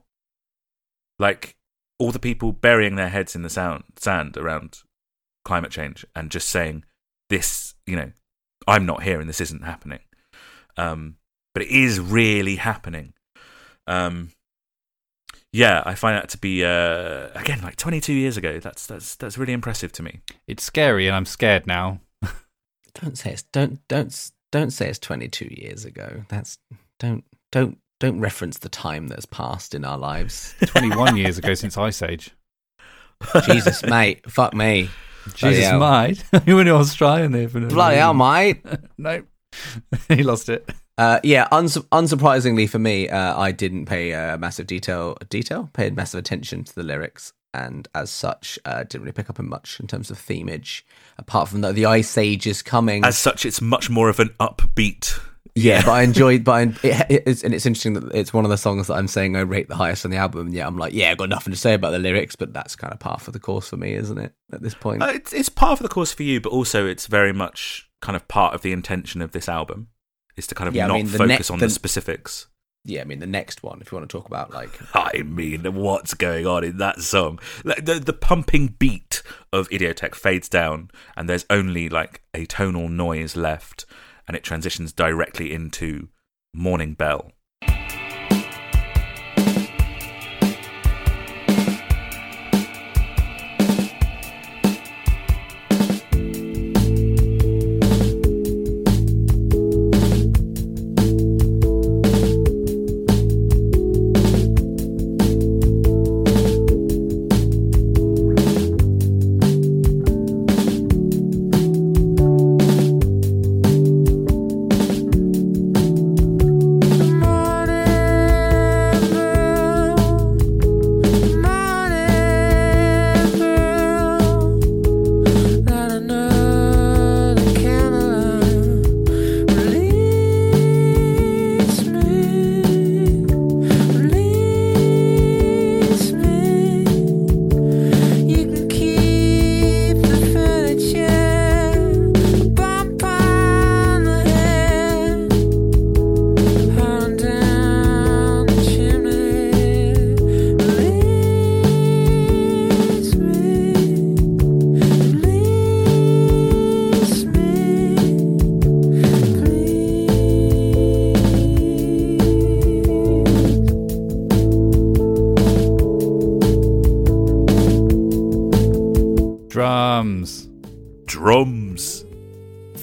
Speaker 2: Like all the people burying their heads in the sound, sand around climate change and just saying, this, you know, I'm not here and this isn't happening. Um, but it is really happening. Um, yeah, I find that to be uh, again like 22 years ago. That's that's that's really impressive to me.
Speaker 3: It's scary, and I'm scared now.
Speaker 1: Don't say it's don't don't don't say it's 22 years ago. That's don't don't don't reference the time that's passed in our lives.
Speaker 3: 21 years ago since Ice Age.
Speaker 1: Jesus, mate, fuck me.
Speaker 3: Jesus,
Speaker 1: hell.
Speaker 3: mate. you went to Australia there for no
Speaker 1: Bloody hell, mate.
Speaker 3: Nope. he lost it.
Speaker 1: Uh, yeah, uns- unsurprisingly for me, uh, I didn't pay uh, massive detail detail, paid massive attention to the lyrics, and as such, uh, didn't really pick up on much in terms of themage. Apart from that, the Ice Age is coming.
Speaker 2: As such, it's much more of an upbeat.
Speaker 1: Yeah, but I enjoyed. But I, it, it's, and it's interesting that it's one of the songs that I'm saying I rate the highest on the album. And yeah, I'm like, yeah, I've got nothing to say about the lyrics, but that's kind of par for the course for me, isn't it? At this point,
Speaker 2: Uh, it's it's part of the course for you, but also it's very much kind of part of the intention of this album is to kind of
Speaker 1: Yeah, I
Speaker 2: not
Speaker 1: mean,
Speaker 2: focus on
Speaker 1: the-
Speaker 2: the specifics.
Speaker 1: yeah. I mean, the next one, if you want to talk about like
Speaker 2: I mean, what's going on in that song? Like the the pumping beat of Idioteque fades down, and there's only like a tonal noise left, and it transitions directly into Morning Bell.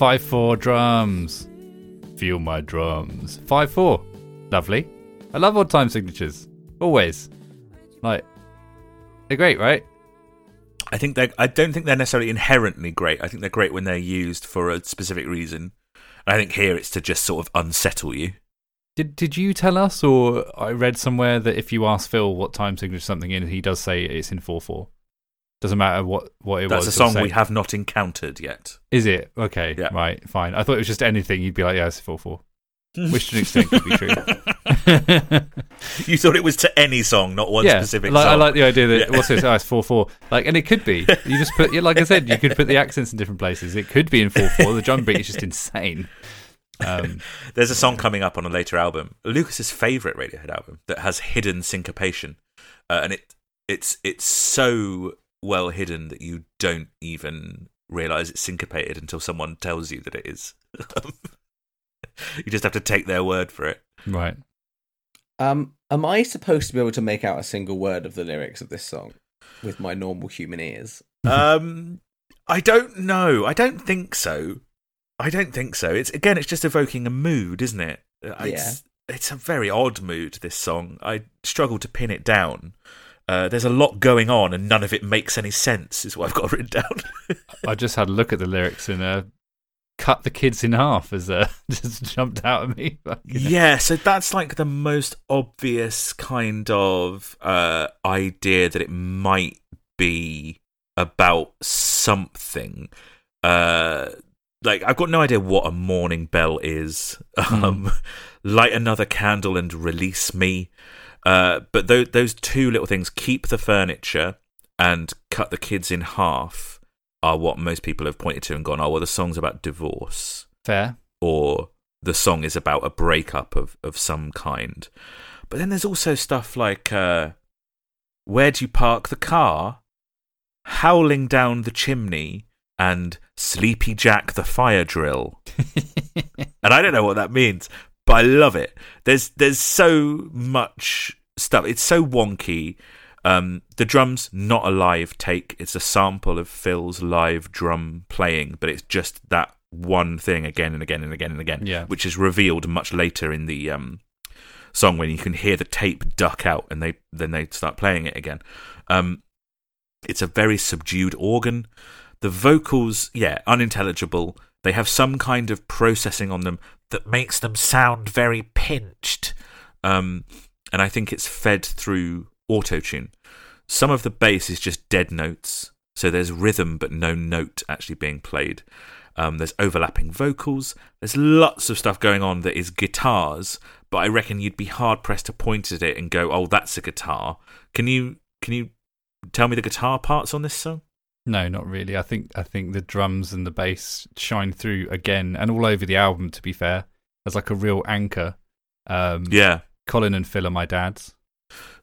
Speaker 3: Five four drums. Feel my drums. Five four. Lovely. I love odd time signatures. Always. Like they're great, right?
Speaker 2: I think they. I don't think they're necessarily inherently great. I think they're great when they're used for a specific reason. I think here it's to just sort of unsettle you.
Speaker 3: Did did you tell us or I read somewhere that if you ask Phil what time signature something in, he does say it's in four four. Doesn't matter what, what it
Speaker 2: That's
Speaker 3: was.
Speaker 2: That's
Speaker 3: a
Speaker 2: song we have not encountered yet.
Speaker 3: Is it? Okay.
Speaker 2: Yeah.
Speaker 3: Right, fine. I thought it was just anything. You'd be like, yeah, it's four four. Which to an extent could be true.
Speaker 2: You thought it was to any song, not one
Speaker 3: yeah,
Speaker 2: specific
Speaker 3: like,
Speaker 2: song.
Speaker 3: I like the idea that
Speaker 2: Yeah.
Speaker 3: what's this? Oh, it's four four. Like, and it could be. You just put, like I said, you could put the accents in different places. It could be in four four. The drum beat is just insane. Um,
Speaker 2: There's a song coming up on a later album, Lucas's favorite Radiohead album, that has hidden syncopation, uh, and it it's it's so well hidden that you don't even realize it's syncopated until someone tells you that it is. you just have to take their word for it.
Speaker 3: right.
Speaker 1: Um, am I supposed to be able to make out a single word of the lyrics of this song with my normal human ears?
Speaker 2: um, I don't know. I don't think so. I don't think so. It's again, it's just evoking a mood, isn't it? Uh, It's, it's a very odd mood. This song, I struggle to pin it down. Uh, there's a lot going on, and none of it makes any sense. Is what I've got written down.
Speaker 3: I just had a look at the lyrics and uh, cut the kids in half as uh, just jumped out at me.
Speaker 2: Yeah, so that's like the most obvious kind of uh, idea that it might be about something. Uh, like I've got no idea what a morning bell is. Um, light another candle and release me. Uh, but tho- those two little things, keep the furniture and cut the kids in half, are what most people have pointed to and gone, oh, well, the song's about divorce
Speaker 3: Fair.
Speaker 2: or the song is about a breakup of, of some kind. But then there's also stuff like uh, Where do you park the car? Howling down the chimney and Sleepy Jack the fire drill. and I don't know what that means, but I love it. There's there's so much stuff. It's so wonky. Um, the drums not a live take. It's a sample of Phil's live drum playing, but it's just that one thing again and again and again and again,
Speaker 3: Yeah.
Speaker 2: which is revealed much later in the um, song when you can hear the tape duck out and they then they start playing it again. Um, it's a very subdued organ. The vocals, yeah, unintelligible. They have some kind of processing on them that makes them sound very pinched. Um, and I think it's fed through autotune. Some of the bass is just dead notes, so there's rhythm but no note actually being played. Um, there's overlapping vocals. There's lots of stuff going on that is guitars, but I reckon you'd be hard pressed to point at it and go, "Oh, that's a guitar." Can you can you tell me the guitar parts on this song?
Speaker 3: No, not really. I think I think the drums and the bass shine through again and all over the album. To be fair, as like a real anchor. Um,
Speaker 2: Yeah,
Speaker 3: Colin and Phil are my dads.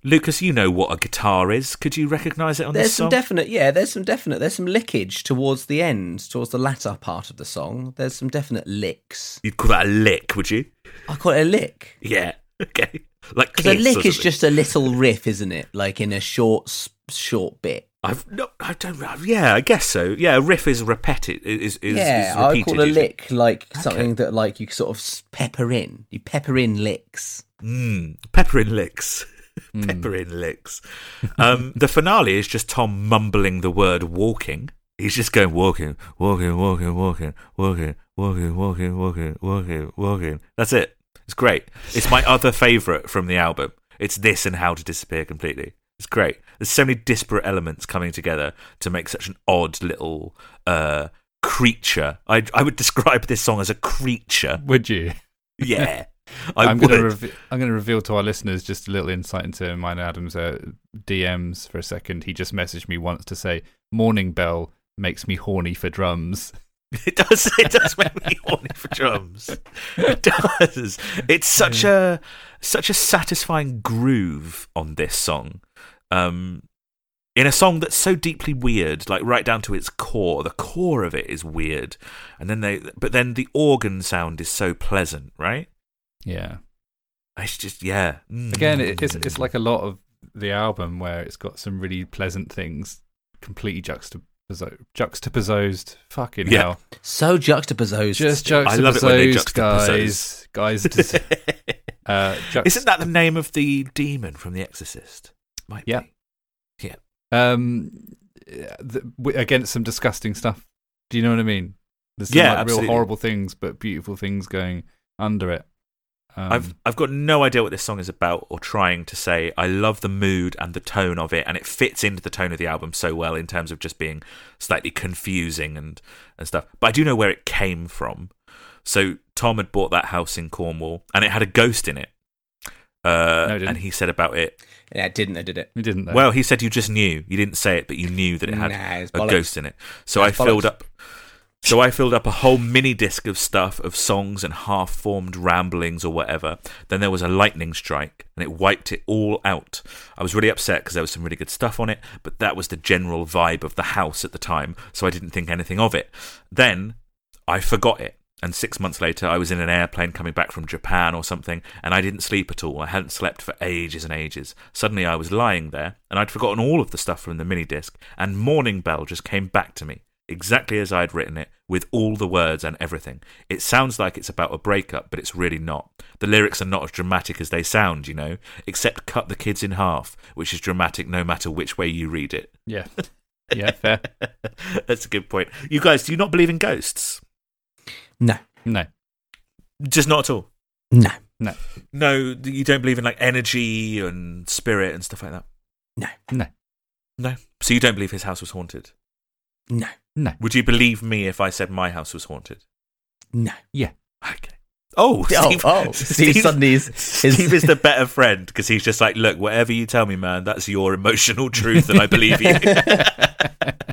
Speaker 2: Lucas, you know what a guitar is. Could you recognise it on
Speaker 1: There's
Speaker 2: this song?
Speaker 1: There's some definite, yeah. There's some definite. There's some lickage towards the end, towards the latter part of the song. There's some definite licks.
Speaker 2: You'd call that a lick, would you?
Speaker 1: I call it a lick
Speaker 2: Yeah. Okay. Like
Speaker 1: because a lick is just a little riff, isn't it? Like in a short, short bit.
Speaker 2: I've no, I don't. Yeah, I guess so. Yeah, a riff is repetitive. Is is,
Speaker 1: yeah,
Speaker 2: is
Speaker 1: I
Speaker 2: repeated.
Speaker 1: call a
Speaker 2: usually.
Speaker 1: lick like something that like you sort of pepper in. You pepper in licks.
Speaker 2: Mm, pepper in licks.
Speaker 3: Mm.
Speaker 2: pepper in licks. Um, the finale is just Tom mumbling the word walking. He's just going walking, walking, walking, walking, walking, walking, walking, walking, walking, walking. That's it. It's great. It's my other favourite from the album. It's this and How to Disappear Completely. It's great. There's so many disparate elements coming together to make such an odd little uh, creature. I I would describe this song as a creature.
Speaker 3: Would you?
Speaker 2: Yeah, I
Speaker 3: I'm going to I'm going to reveal to our listeners just a little insight into mine and Adam's uh, DMs for a second. He just messaged me once to say morning bell makes me horny for drums.
Speaker 2: It does. It does make me horny for drums. It does. It's such a such a satisfying groove on this song. Um, in a song that's so deeply weird, like right down to its core. The core of it is weird, and then they, but then the organ sound is so pleasant, right?
Speaker 3: Yeah.
Speaker 2: It's just yeah. Mm.
Speaker 3: Again, it's it's like a lot of the album where it's got some really pleasant things completely juxtaposed juxtaposed. Juxtaposed. Fucking
Speaker 2: Yeah.
Speaker 3: hell.
Speaker 1: So juxtaposed.
Speaker 3: Just
Speaker 2: I love it when they
Speaker 3: juxtaposed, guys. Guys, just, uh, juxt-
Speaker 2: Isn't that the name of the demon from The Exorcist? Might
Speaker 3: Yeah.
Speaker 2: be.
Speaker 3: um, the, against some disgusting stuff? Do you know what I mean? There's some
Speaker 2: Yeah,
Speaker 3: like, real horrible things, but beautiful things going under it. Um,
Speaker 2: I've I've got no idea what this song is about or trying to say. I love the mood and the tone of it, and it fits into the tone of the album so well in terms of just being slightly confusing and and stuff. But I do know where it came from. So Tom had bought that house in Cornwall, and it had a ghost in it. Uh,
Speaker 3: No, it didn't.
Speaker 2: and he said about it.
Speaker 1: Yeah, it didn't. I did it.
Speaker 3: we didn't. Though.
Speaker 2: Well, he said you just knew. You didn't say it, but you knew that it had
Speaker 1: Nah, it's
Speaker 2: a ghost in it. So
Speaker 1: Nah,
Speaker 2: I
Speaker 1: it's
Speaker 2: filled up. So I filled up a whole mini disc of stuff of songs and half-formed ramblings or whatever. Then there was a lightning strike, and it wiped it all out. I was really upset because there was some really good stuff on it, but that was the general vibe of the house at the time, so I didn't think anything of it. Then I forgot it. And six months later, I was in an airplane coming back from Japan or something, and I didn't sleep at all. I hadn't slept for ages and ages. Suddenly, I was lying there, and I'd forgotten all of the stuff from the mini disc, and Morning Bell just came back to me, exactly as I'd written it, with all the words and everything. It sounds like it's about a breakup, but it's really not. The lyrics are not as dramatic as they sound, you know, except cut the kids in half, which is dramatic no matter which way you read it.
Speaker 3: yeah, yeah, fair.
Speaker 2: That's a good point. You guys, do you not believe in ghosts?
Speaker 1: No,
Speaker 3: No,
Speaker 2: Just not at all.
Speaker 1: No.
Speaker 2: No, No, you don't believe in like energy and spirit and stuff like that.
Speaker 1: no,
Speaker 3: no,
Speaker 2: No. So you don't believe his house was haunted.
Speaker 1: no,
Speaker 3: no.
Speaker 2: Would you believe me if I said my house was haunted?
Speaker 1: no. Yeah.
Speaker 2: Okay. Oh,
Speaker 1: Oh,
Speaker 2: Steve,
Speaker 1: oh, Steve suddenly is- is-
Speaker 2: Steve is the better friend because he's just like, look, whatever you tell me, man, that's your emotional truth, and I believe you.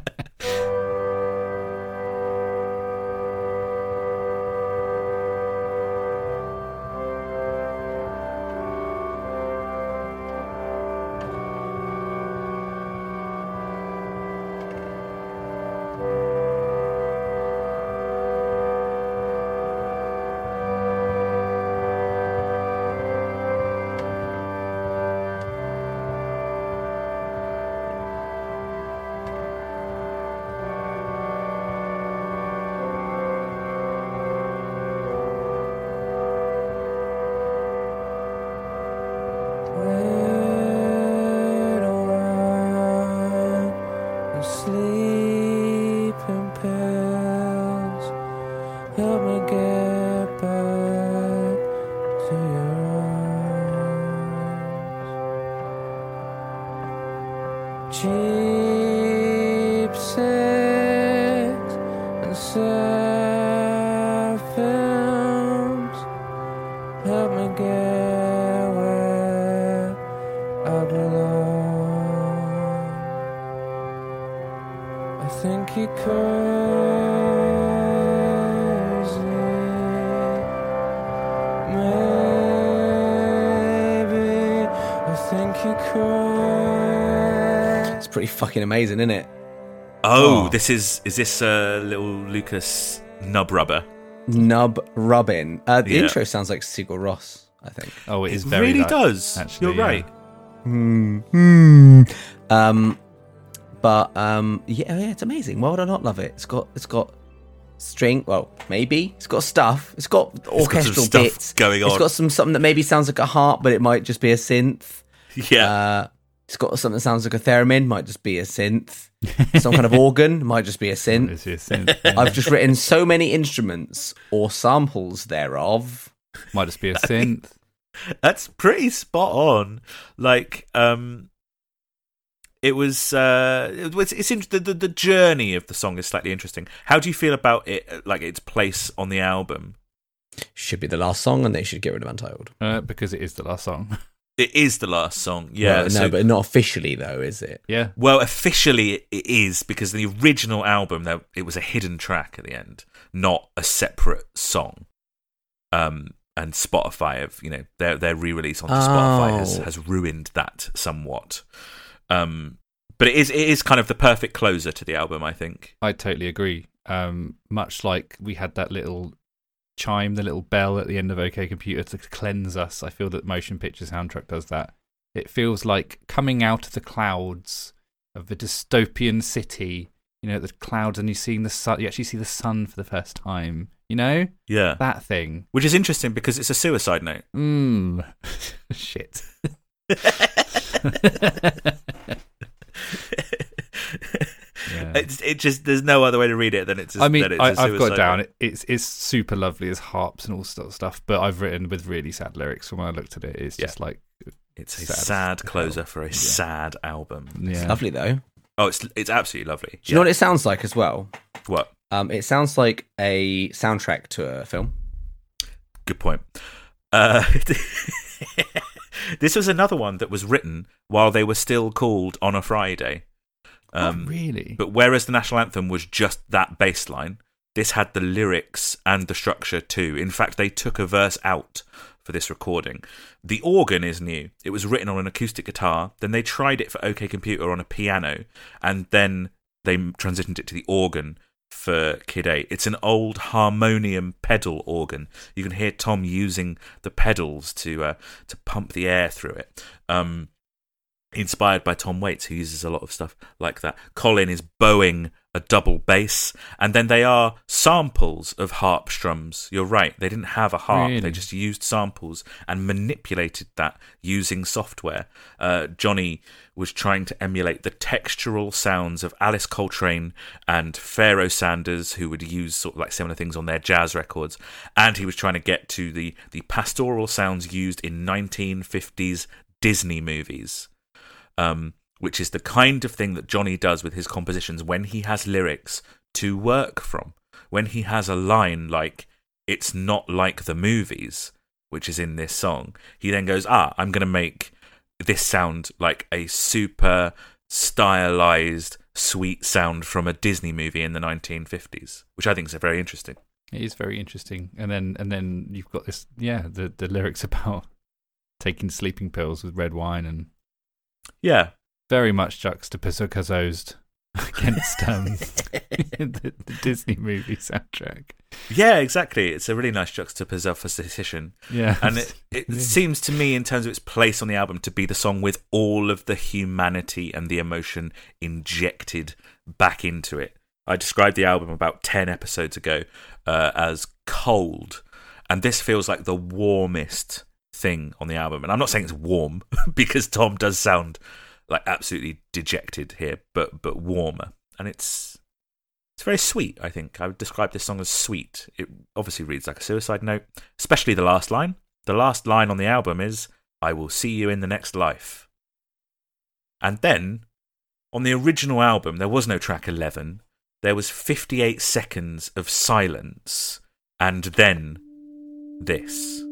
Speaker 1: fucking amazing, isn't it?
Speaker 2: oh,
Speaker 3: Oh.
Speaker 2: this is is this uh, little Lucas nub rubber?
Speaker 1: Nub rubbing. Uh, the
Speaker 2: Yeah.
Speaker 1: intro sounds like Sigur Rós. I think.
Speaker 3: Oh, it
Speaker 2: It
Speaker 3: is very.
Speaker 2: really
Speaker 3: that,
Speaker 2: does.
Speaker 3: actually,
Speaker 2: You're
Speaker 3: yeah.
Speaker 2: right.
Speaker 1: Hmm. Um, but um, yeah, yeah, it's amazing. Why would I not love it? It's got it's got string. Well, maybe it's got stuff. It's got
Speaker 2: got some
Speaker 1: orchestral
Speaker 2: stuff
Speaker 1: bits
Speaker 2: going
Speaker 1: It's
Speaker 2: on.
Speaker 1: got some something that maybe sounds like a harp, but it might just be a synth.
Speaker 2: Yeah.
Speaker 1: Uh, it's got something that sounds like a theremin, might just be a synth. Some kind of organ might just be a synth.
Speaker 3: It's your synth.
Speaker 1: I've just written so many instruments or samples thereof.
Speaker 3: Might just be a synth.
Speaker 2: That's pretty spot on. Like, um, it was. Uh, it was. It's in, the, the the journey of the song is slightly interesting. How do you feel about it? Like its place on the album.
Speaker 1: Should be the last song, and they should get rid of Untitled.
Speaker 3: Uh, because it is the last song.
Speaker 2: It is the last song. Yeah.
Speaker 1: Well, no,
Speaker 2: so-
Speaker 1: but not officially though, is it?
Speaker 3: yeah.
Speaker 2: Well, officially it- it is because the original album, there it was a hidden track at the end, not a separate song. Um, and Spotify have you know their their re-release onto Spotify has,
Speaker 1: Oh.
Speaker 2: has ruined that somewhat. Um, but it is it is kind of the perfect closer to the album, I think.
Speaker 3: I totally agree. Um, much like we had that little chime, the little bell at the end of OK Computer to cleanse us, I feel that Motion Picture Soundtrack does that. It feels like coming out of the clouds of the dystopian city you know, the clouds and you're seeing the sun. You actually see the sun for the first time. You know
Speaker 2: Yeah.
Speaker 3: that thing.
Speaker 2: Which is interesting because it's a suicide note.
Speaker 3: Mmm. Shit. Yeah.
Speaker 2: It's, it just there's no other way to read it than it's.
Speaker 3: I mean,
Speaker 2: that it's
Speaker 3: I,
Speaker 2: a
Speaker 3: I've got it down.
Speaker 2: note.
Speaker 3: It, it's it's super lovely. There's harps and all sort of stuff, but I've written with really sad lyrics. When I looked at it, it's
Speaker 2: Yeah.
Speaker 3: just like,
Speaker 2: It's a
Speaker 3: sad
Speaker 2: sad, closer for a
Speaker 3: Yeah.
Speaker 2: sad album.
Speaker 3: yeah,
Speaker 1: Lovely though.
Speaker 2: Oh, it's it's absolutely lovely.
Speaker 1: Do you know what it sounds like as well?
Speaker 2: What?
Speaker 1: Um, it sounds like a soundtrack to a film.
Speaker 2: Good point. Uh, this was another one that was written while they were still called on a Friday. Um,
Speaker 3: oh, really.
Speaker 2: But whereas the national anthem was just that bass line, this had the lyrics and the structure too. In fact, they took a verse out for this recording. The organ is new. It was written on an acoustic guitar. Then they tried it for OK Computer on a piano, and then they transitioned it to the organ for Kid A. It's an old harmonium pedal organ. You can hear Tom using the pedals to uh, to pump the air through it. Um, inspired by Tom Waits, who uses a lot of stuff like that. Colin is bowing a double bass, and then they are samples of harp strums. You're right; they didn't have a harp;
Speaker 3: Really?
Speaker 2: they just used samples and manipulated that using software. Uh, Jonny was trying to emulate the textural sounds of Alice Coltrane and Pharoah Sanders, who would use sort of like similar things on their jazz records, and he was trying to get to the the pastoral sounds used in 1950s Disney movies um, which is the kind of thing that Jonny does with his compositions when he has lyrics to work from. When he has a line like, it's not like the movies, which is in this song, he then goes, ah, I'm going to make this sound like a super stylized, sweet sound from a Disney movie in the 1950s, which I think is very interesting.
Speaker 3: It is very interesting. And then and then you've got this yeah, the the lyrics about taking sleeping pills with red wine and
Speaker 2: Yeah,
Speaker 3: very much juxtaposed against um the, the Disney movie soundtrack.
Speaker 2: yeah, exactly. It's a really nice juxtaposition.
Speaker 3: Yeah.
Speaker 2: and it, it seems to me in terms of its place on the album to be the song with all of the humanity and the emotion injected back into it i described the album about 10 episodes ago uh, as cold and this feels like the warmest thing on the album and i'm not saying it's warm because tom does sound like absolutely dejected here but but warmer and it's it's very sweet, I think. I would describe this song as sweet. It obviously reads like a suicide note, especially the last line. The last line on the album is, I will see you in the next life. And then, on the original album, there was no track 11. There was 58 seconds of silence, and then this.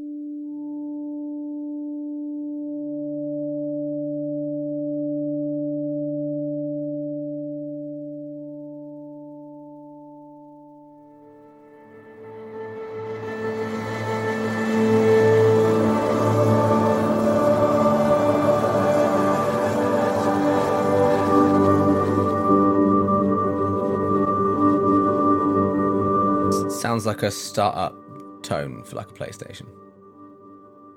Speaker 1: Like a startup tone for like a PlayStation.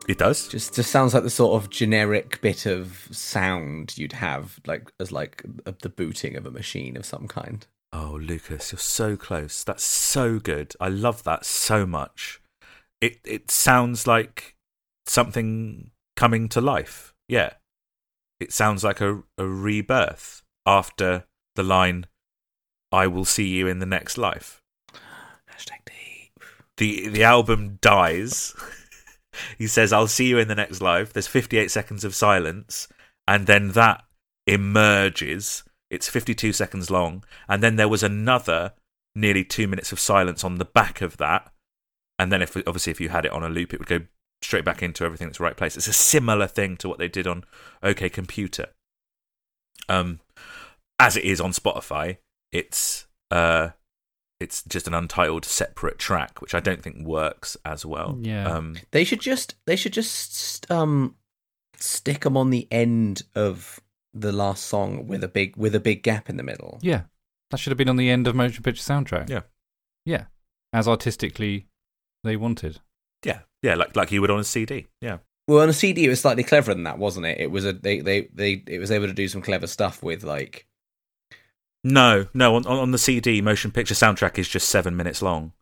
Speaker 2: It does.
Speaker 1: Just just sounds like the sort of generic bit of sound you'd have like as like the booting of a machine of some kind.
Speaker 2: Oh, Lucas, you're so close. That's so good. I love that so much. It it sounds like something coming to life. Yeah. It sounds like a, a rebirth after the line I will see you in the next life. The the album dies. he says I'll see you in the next life. There's 58 seconds of silence and then that emerges. It's 52 seconds long and then there was another nearly 2 minutes of silence on the back of that. And then if obviously if you had it on a loop it would go straight back into everything that's right place. It's a similar thing to what they did on OK Computer. Um as it is on Spotify, it's uh it's just an untitled separate track, which I don't think works as well.
Speaker 3: Yeah.
Speaker 2: Um,
Speaker 1: They should just they should just um stick them on the end of the last song with a big with a big gap in the middle.
Speaker 3: Yeah. That should have been on the end of motion picture soundtrack.
Speaker 2: Yeah.
Speaker 3: Yeah. As artistically they wanted.
Speaker 2: yeah, yeah, like like you would on a CD. Yeah,
Speaker 1: Well, on a CD, it was slightly cleverer than that, wasn't it? It was a they they they it was able to do some clever stuff with like
Speaker 2: No, no. On, on the CD, motion picture soundtrack is just seven minutes long.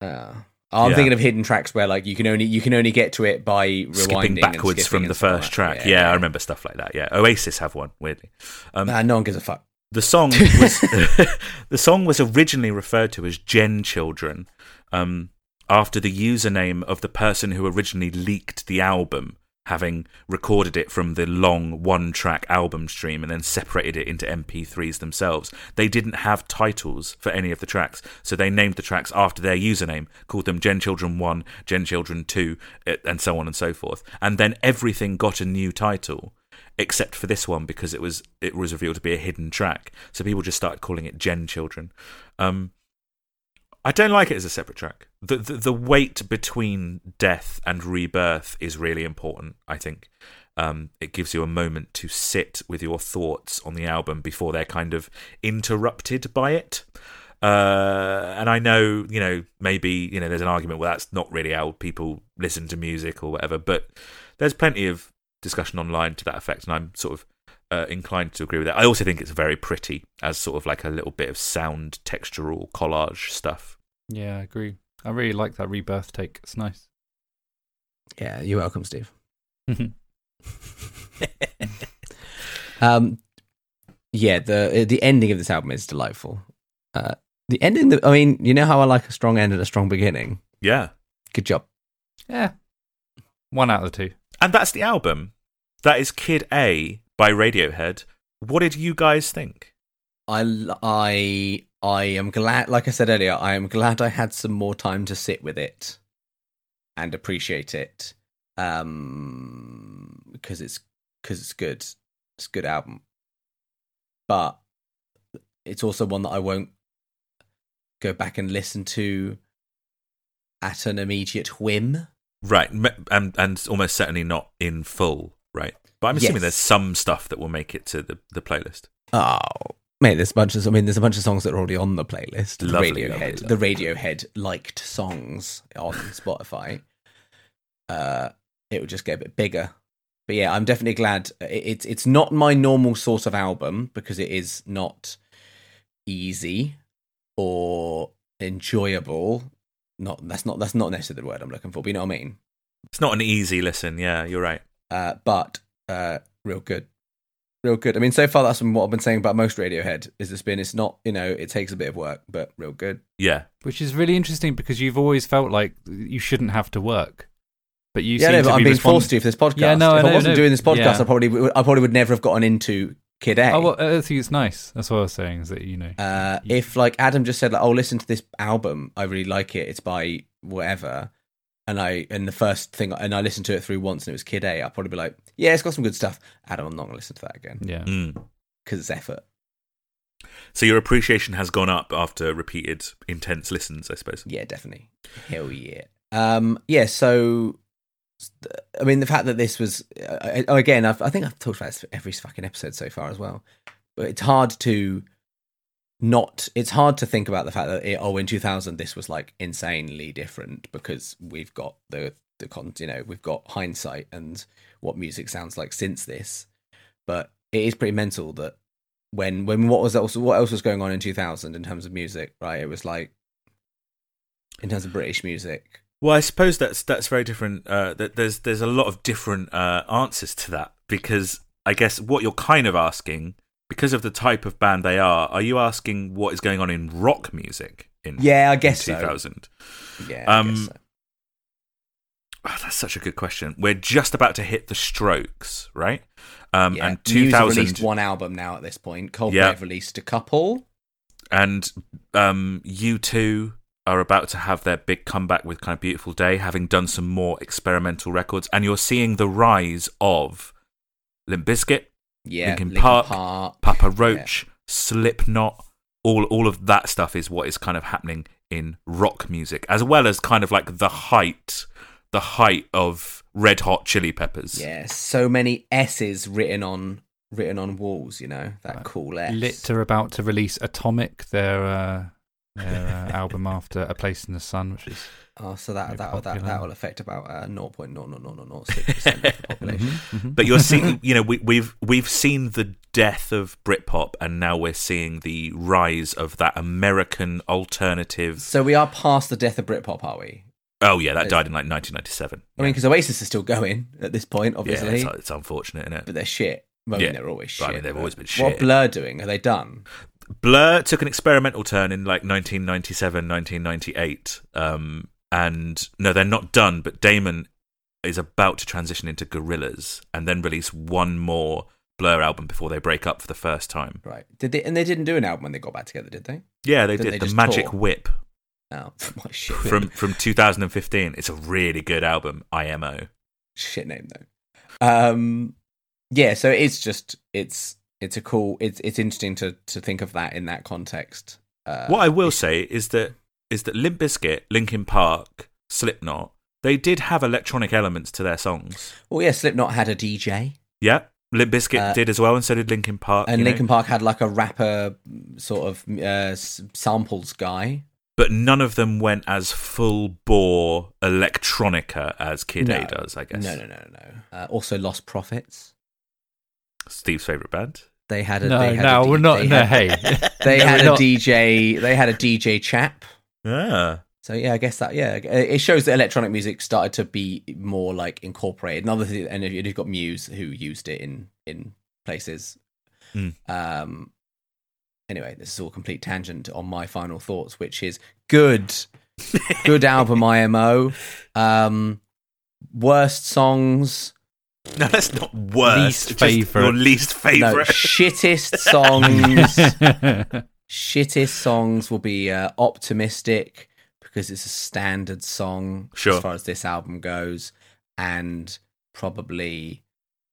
Speaker 1: Uh, I'm
Speaker 2: Yeah.
Speaker 1: thinking of hidden tracks where like you can only you can only get to it by rewinding
Speaker 2: skipping backwards
Speaker 1: skipping
Speaker 2: from the first track. Yeah, I remember stuff like that. Yeah, Oasis have one weirdly. Um,
Speaker 1: Nah, no one gives a fuck.
Speaker 2: the song was the song was originally referred to as Gen Children, um, after the username of the person who originally leaked the album, having recorded it from the long one-track album stream and then separated it into MP3s themselves. They didn't have titles for any of the tracks, so they named the tracks after their username, called them Gen Children One, Gen Children Two, eh, and so on and so forth. And then everything got a new title except for this one because it was it was revealed to be a hidden track. So people just started calling it Gen Children. Um, I don't like it as a separate track. The, the the weight between death and rebirth is really important. I think um, it gives you a moment to sit with your thoughts on the album before they're kind of interrupted by it. Uh, and I know, you know, maybe you know, there's an argument. Well, that's not really how people listen to music or whatever. But there's plenty of discussion online to that effect, and I'm sort of uh, inclined to agree with that. I also think it's very pretty as sort of like a little bit of sound textural collage stuff.
Speaker 3: Yeah, I agree. I really like that rebirth take. It's nice.
Speaker 1: Yeah, you're welcome, Steve. Um, yeah, the the ending of this album is delightful. Uh, the ending, that I mean, you know how I like a strong end and a strong beginning.
Speaker 2: Yeah,
Speaker 1: Good job.
Speaker 3: yeah. One out of the two.
Speaker 2: and that's the album. That is Kid A by Radiohead. What did you guys think?
Speaker 1: I I I am glad. Like I said earlier, I am glad I had some more time to sit with it and appreciate it. Um, because it's because it's good. It's a good album, but it's also one that I won't go back and listen to at an immediate whim.
Speaker 2: Right, and and almost certainly not in full. Right, but I'm assuming
Speaker 1: Yes.
Speaker 2: there's some stuff that will make it to the the playlist.
Speaker 1: Oh, mate, there's a bunch of. I mean, there's a bunch of songs that are already on the playlist. The
Speaker 2: Lovely,
Speaker 1: Radiohead,
Speaker 2: lovely,
Speaker 1: the Radiohead liked songs on Spotify. Uh, it would just get a bit bigger. But yeah, I'm definitely glad. It's it's not my normal sort of album because it is not easy or enjoyable. Not that's not that's not necessarily the word I'm looking for. But you know what I mean.
Speaker 2: It's not an easy listen. Yeah, you're right.
Speaker 1: Uh, but uh, real good, real good. I mean, so far that's been what I've been saying about most Radiohead. Is it's been it's not you know it takes a bit of work, but real good.
Speaker 2: Yeah,
Speaker 3: Which is really interesting because you've always felt like you shouldn't have to work, but you
Speaker 1: yeah,
Speaker 3: seem
Speaker 1: no,
Speaker 3: to
Speaker 1: but I'm
Speaker 3: be
Speaker 1: being
Speaker 3: respond-
Speaker 1: forced to for this podcast.
Speaker 3: Yeah, no, I
Speaker 1: if I,
Speaker 3: know,
Speaker 1: wasn't
Speaker 3: no,
Speaker 1: doing this podcast,
Speaker 3: yeah.
Speaker 1: I probably would- I probably would never have gotten into Kid A.
Speaker 3: Oh, well, I think it's nice. That's what I was saying. Is that you know,
Speaker 1: uh, if like Adam just said like, "Oh, listen to this album. I really like it. It's by whatever." And I and the first thing and I listened to it through once and it was Kid A. I'd probably be like, "Yeah, it's got some good stuff." Adam, I'm not gonna listen to that again
Speaker 3: yeah,
Speaker 2: Mm.
Speaker 1: because it's effort.
Speaker 2: So your appreciation has gone up after repeated intense listens, I suppose.
Speaker 1: Yeah, definitely. Hell yeah. Um, yeah. So, I mean, the fact that this was uh, uh, again, I've, I think I've talked about this for every fucking episode so far as well. But it's hard to not. It's hard to think about the fact that it, oh, in 2000 this was like insanely different because we've got the the con. You know, we've got hindsight and what music sounds like since this. But it is pretty mental that when when what was else what else was going on in 2000 in terms of music, right? It was like in terms of British music.
Speaker 2: Well, I suppose that's that's very different. Uh, that there's there's a lot of different uh, answers to that because I guess what you're kind of asking, because of the type of band they are, are you asking what is going on in rock music in
Speaker 1: Yeah, I guess so.
Speaker 2: 2000?
Speaker 1: Yeah, I
Speaker 2: Um,
Speaker 1: guess so.
Speaker 2: Oh, that's such a good question. We're just about to hit the Strokes, right? Um,
Speaker 1: yeah.
Speaker 2: and 2000
Speaker 1: released one album now at this point. Coldplay
Speaker 2: Yeah.
Speaker 1: have released a couple.
Speaker 2: and um, U2 are about to have their big comeback with kind of Beautiful Day, having done some more experimental records, and you're seeing the rise of Limp Bizkit,
Speaker 1: Yeah,
Speaker 2: Linkin
Speaker 1: Linkin
Speaker 2: Park,
Speaker 1: Park,
Speaker 2: Papa Roach, Slipknot. All all of that stuff is what is kind of happening in rock music, as well as kind of like the height, the height of Red Hot Chili Peppers.
Speaker 1: Yeah, so many S's written on written on walls. You know that
Speaker 3: Right.
Speaker 1: cool S.
Speaker 3: Lit are about to release Atomic, their uh, their uh, album after A Place in the Sun, which is
Speaker 1: Oh, so that that that, that will affect about uh, 0.00006 percent of the population.
Speaker 3: Mhm.
Speaker 2: But you're seeing, you know, we, we've we've seen the death of Britpop, and now we're seeing the rise of that American alternative.
Speaker 1: So we are past the death of Britpop, are we?
Speaker 2: Oh yeah, that died in like 1997.
Speaker 1: I mean, because Oasis is still going at this point,
Speaker 2: yeah,
Speaker 1: obviously,
Speaker 2: it's, it's unfortunate, isn't it?
Speaker 1: but they're shit. Well, I mean,
Speaker 2: Yeah.
Speaker 1: they're always
Speaker 2: But
Speaker 1: shit.
Speaker 2: I mean, they've always been shit.
Speaker 1: What
Speaker 2: shit.
Speaker 1: Blur doing? Are they done?
Speaker 2: Blur took an experimental turn in like 1997, 1998. Um, and no, they're not done, but Damon is about to transition into Gorillaz and then release one more Blur album before they break up for the first time.
Speaker 1: Right? Did they? And they didn't do an album when they got back together, did they?
Speaker 2: Yeah, they
Speaker 1: Didn't
Speaker 2: did.
Speaker 1: they
Speaker 2: the
Speaker 1: just
Speaker 2: Magic
Speaker 1: tour?
Speaker 2: Whip
Speaker 1: Oh, what a shit
Speaker 2: from from 2015. It's a really good album, IMO.
Speaker 1: shit name though. Um, yeah. So it's just it's it's a cool. It's it's interesting to to think of that in that context. Uh,
Speaker 2: what I will say is that is that Limp Bizkit, Linkin Park, Slipknot, they did have electronic elements to their songs.
Speaker 1: well, yeah. Slipknot had a DJ,
Speaker 2: Yeah, Limp Bizkit
Speaker 1: Uh,
Speaker 2: did as well, and so did Linkin Park.
Speaker 1: and
Speaker 2: you know.
Speaker 1: Linkin Park had like a rapper sort of uh, samples guy.
Speaker 2: but none of them went as full bore electronica as Kid A does. I guess.
Speaker 1: No, no, no, no, no. Uh, also, Lostprophets.
Speaker 2: Steve's favorite band.
Speaker 1: They had a
Speaker 3: No,
Speaker 1: they had
Speaker 3: no,
Speaker 1: a D-
Speaker 3: we're not.
Speaker 1: They
Speaker 3: No,
Speaker 1: had,
Speaker 3: hey,
Speaker 1: they
Speaker 3: No,
Speaker 1: had a
Speaker 3: not.
Speaker 1: DJ. They had a DJ chap.
Speaker 2: Ah,
Speaker 1: So yeah, I guess that yeah, it shows that electronic music started to be more like incorporated. Another thing, and you've got Muse who used it in in places.
Speaker 2: Mm.
Speaker 1: Um. Anyway, this is all complete tangent on my final thoughts, which is good, good album IMO. Um, worst songs,
Speaker 2: no, that's not worst.
Speaker 3: Least
Speaker 2: It's just. Your least
Speaker 1: no, shittest songs. Shittest songs will be uh, optimistic because it's a standard song
Speaker 2: Sure.
Speaker 1: as far as this album goes and probably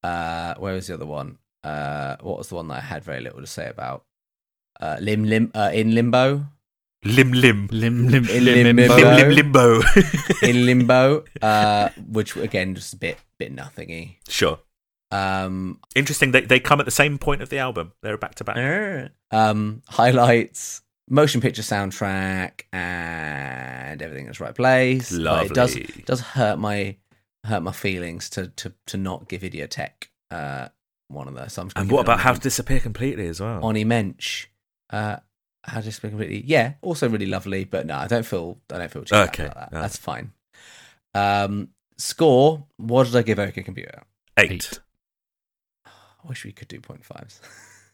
Speaker 1: uh where was the other one uh what was the one that i had very little to say about uh lim lim uh, in limbo
Speaker 2: lim lim.
Speaker 3: lim lim
Speaker 1: In
Speaker 3: lim
Speaker 1: limbo.
Speaker 2: Lim lim limbo.
Speaker 1: in limbo uh which again just a bit bit nothingy
Speaker 2: sure.
Speaker 1: Um
Speaker 2: Interesting. They they come at the same point of the album. They're back to back.
Speaker 1: um highlights motion picture soundtrack and everything in its right place But
Speaker 2: Lovely.
Speaker 1: it does it does hurt my hurt my feelings to to to not give Idioteque uh one of those so I'm just gonna
Speaker 2: And what about How to Disappear Completely as well?
Speaker 1: Oni Mensch uh how to speak completely yeah also really lovely but no I don't feel I don't feel too bad
Speaker 2: Okay,
Speaker 1: about that
Speaker 2: no.
Speaker 1: that's fine um score what did I give OK Computer
Speaker 2: Eight.
Speaker 3: Eight.
Speaker 1: I wish we could do point fives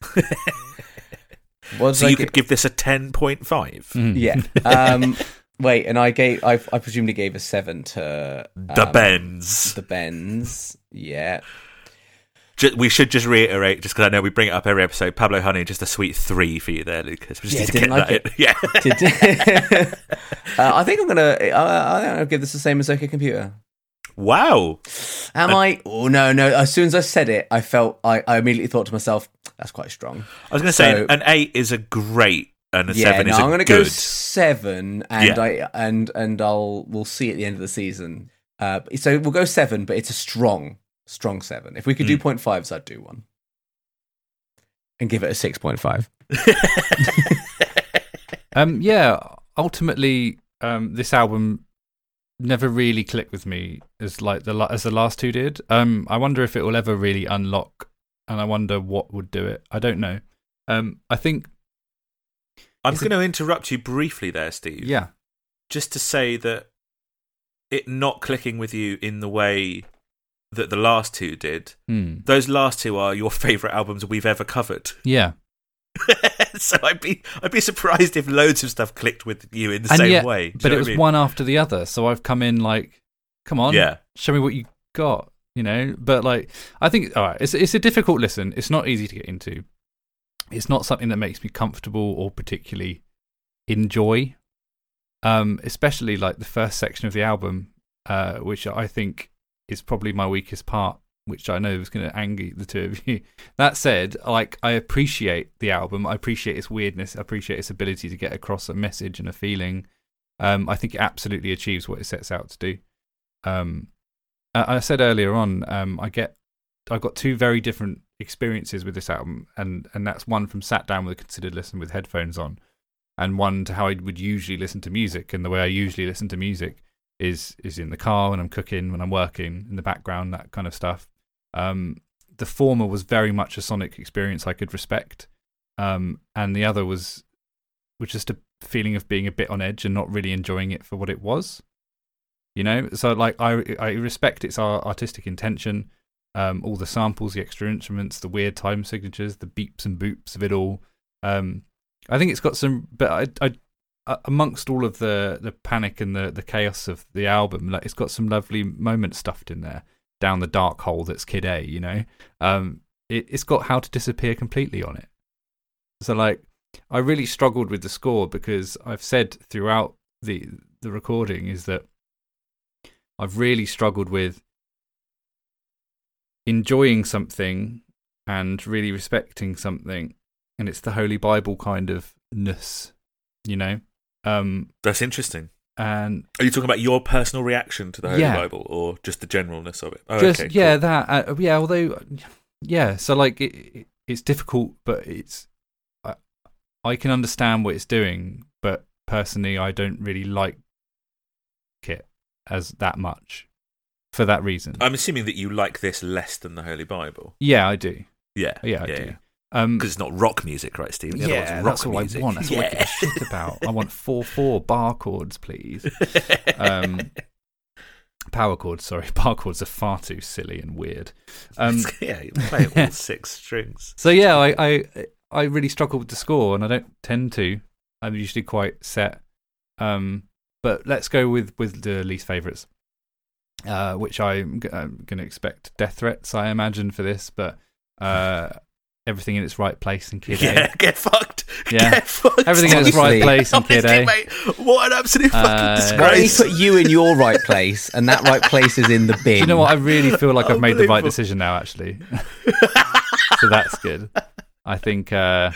Speaker 1: what
Speaker 2: so
Speaker 1: I
Speaker 2: you
Speaker 1: gi-
Speaker 2: could give this a ten point five.
Speaker 3: Mm.
Speaker 1: Yeah. Um, wait, and I gave I, I presumably gave a seven to
Speaker 2: The
Speaker 1: um,
Speaker 2: Bends.
Speaker 1: The Bends. Yeah.
Speaker 2: Ju- we should just reiterate, just because I know we bring it up every episode. Pablo Honey, just a sweet three for you there, Lucas. We just
Speaker 1: Yeah,
Speaker 2: need to
Speaker 1: didn't
Speaker 2: get
Speaker 1: like
Speaker 2: that in. Yeah.
Speaker 1: Did- uh, I think I'm gonna. I, I think I'll give this the same as OK Computer.
Speaker 2: Wow.
Speaker 1: Am I? Oh no, no. As soon as I said it, I felt I, I immediately thought to myself, "That's quite strong."
Speaker 2: I was going to say
Speaker 1: So-
Speaker 2: an eight is a great, and a
Speaker 1: yeah,
Speaker 2: seven
Speaker 1: no,
Speaker 2: is a
Speaker 1: I'm gonna
Speaker 2: good.
Speaker 1: go seven, and
Speaker 2: Yeah.
Speaker 1: I and and I'll we'll see at the end of the season. Uh, so we'll go seven, but it's a strong, strong seven. If we could do
Speaker 2: Mm.
Speaker 1: point fives, I'd do one, and give it a six point five.
Speaker 3: Um, yeah, ultimately, um, this album never really clicked with me as like the as the last two did. Um, I wonder if it will ever really unlock, and I wonder what would do it. I don't know. Um, I think,
Speaker 2: I'm going to interrupt you briefly there, Steve.
Speaker 3: yeah,
Speaker 2: Just to say that it not clicking with you in the way that the last two did.
Speaker 3: Hmm.
Speaker 2: Those last two are your favourite albums we've ever covered.
Speaker 3: yeah,
Speaker 2: so I'd be I'd be surprised if loads of stuff clicked with you in the
Speaker 3: and
Speaker 2: same
Speaker 3: yet,
Speaker 2: way. Do
Speaker 3: but it was
Speaker 2: I mean?
Speaker 3: one after the other. So I've come in like, come on,
Speaker 2: Yeah.
Speaker 3: show me what you got, you know. But like, I think all right, it's it's a difficult listen. It's not easy to get into. It's not something that makes me comfortable or particularly enjoy. Um, especially like the first section of the album, uh, which I think is probably my weakest part, which I know is going to anger the two of you. That said, like I appreciate the album. I appreciate its weirdness. I appreciate its ability to get across a message and a feeling. Um, I think it absolutely achieves what it sets out to do. Um, I said earlier on, um, I get, I got two very different experiences with this album, and and that's one from sat down with a considered listen with headphones on, and one to how I would usually listen to music and the way I usually listen to music. is is in the car when I'm cooking, when I'm working in the background, that kind of stuff. Um, the former was very much a sonic experience I could respect, um, and the other was was just a feeling of being a bit on edge and not really enjoying it for what it was. You know, so like I I respect its artistic intention, um, all the samples, the extra instruments, the weird time signatures, the beeps and boops of it all. Um, I think it's got some, but I, I amongst all of the the panic and the the chaos of the album, like it's got some lovely moments stuffed in there down the dark hole that's Kid A. You know, um, it, it's got How to Disappear completely on it. So like, I really struggled with the score because I've said throughout the the recording is that I've really struggled with enjoying something and really respecting something, and it's the Holy Bible kind of ness, you know. Um,
Speaker 2: That's interesting.
Speaker 3: And
Speaker 2: Are you talking about your personal reaction to the Holy
Speaker 3: Yeah.
Speaker 2: Bible, or just the generalness of it? Oh,
Speaker 3: just
Speaker 2: okay,
Speaker 3: yeah,
Speaker 2: cool.
Speaker 3: that uh, yeah. Although yeah, so like it, it, it's difficult, but it's I, I can understand what it's doing, but personally, I don't really like it as that much for that reason.
Speaker 2: I'm assuming that you like this less than the Holy Bible.
Speaker 3: yeah, I do.
Speaker 2: Yeah,
Speaker 3: Yeah, I do. Um,
Speaker 2: Because it's not rock music, right, Steve? The
Speaker 3: yeah, that's all
Speaker 2: music.
Speaker 3: I want. That's all I give a shit about. I want four four bar chords, please. Um, power chords, sorry, bar chords are far too silly and weird. Um,
Speaker 2: yeah, you play all six strings.
Speaker 3: So yeah, I, I I really struggle with the score, and I don't tend to. I'm usually quite set. Um, but let's go with with the least favorites, uh, which I'm, g- I'm going to expect death threats. I imagine for this, but uh, everything in its right place and Kid
Speaker 2: Yeah, get fucked.
Speaker 3: Yeah.
Speaker 2: Get fucked.
Speaker 3: Everything in its right place in Kid
Speaker 2: Honestly,
Speaker 3: A.
Speaker 2: mate, what an absolute fucking
Speaker 3: Uh,
Speaker 1: Why don't you
Speaker 2: disgrace.
Speaker 1: put you in your right place, and that right place is in the bin?
Speaker 3: Do you know what? I really feel like I've made the right decision now, actually. so that's good. I think uh,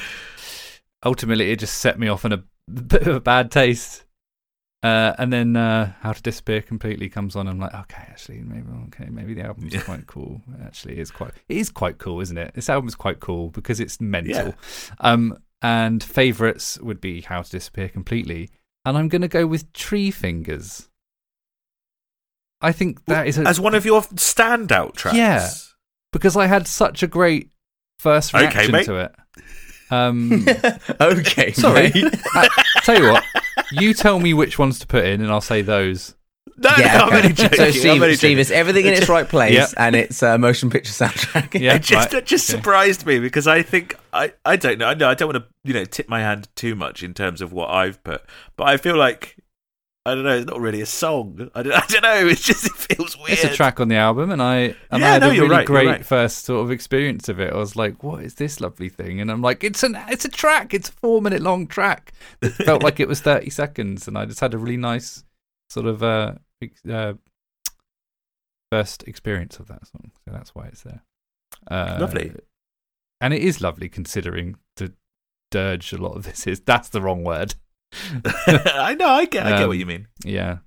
Speaker 3: ultimately it just set me off on a bit of a bad taste. Uh, and then uh, How to Disappear completely comes on. I'm like, okay, actually, maybe okay, maybe the album's
Speaker 2: Yeah.
Speaker 3: quite cool. Actually, it's quite it is quite cool, isn't it? This album's quite cool because it's mental.
Speaker 2: Yeah.
Speaker 3: Um, and favorites would be How to Disappear completely, and I'm going to go with Tree Fingers. I think that is a,
Speaker 2: As one of your standout tracks.
Speaker 3: Yeah. because I had such a great first reaction
Speaker 2: mate.
Speaker 3: to it. Um,
Speaker 1: okay,
Speaker 3: sorry.
Speaker 1: mate.
Speaker 3: uh, tell you what, you tell me which ones to put in, and I'll say those.
Speaker 2: No,
Speaker 1: Yeah,
Speaker 2: no, I'm
Speaker 1: okay.
Speaker 2: only joking.
Speaker 1: So
Speaker 2: I'm
Speaker 1: Steve,
Speaker 2: only
Speaker 1: Steve, it's everything in its right place,
Speaker 3: Yep.
Speaker 1: and it's a motion picture soundtrack.
Speaker 3: Yeah,
Speaker 2: it just
Speaker 3: right.
Speaker 2: it just
Speaker 3: Okay.
Speaker 2: surprised me because I think I, I don't know I know I don't want to you know tip my hand too much in terms of what I've put, but I feel like I don't know it's not really a song. I don't, I don't know. It's just it feels weird.
Speaker 3: It's a track on the album, and I and
Speaker 2: Yeah,
Speaker 3: I had
Speaker 2: no,
Speaker 3: a really
Speaker 2: right,
Speaker 3: great
Speaker 2: right.
Speaker 3: first sort of experience of it. I was like, "What is this lovely thing?" And I'm like, "It's an it's a track. It's a four minute long track." It felt like it was thirty seconds, and I just had a really nice sort of uh, uh first experience of that song. So that's why it's there. Uh,
Speaker 2: Lovely.
Speaker 3: and it is lovely considering the dirge a lot of this is. That's the wrong word.
Speaker 2: I know. I get. I get
Speaker 3: Um,
Speaker 2: what you mean.
Speaker 3: Yeah.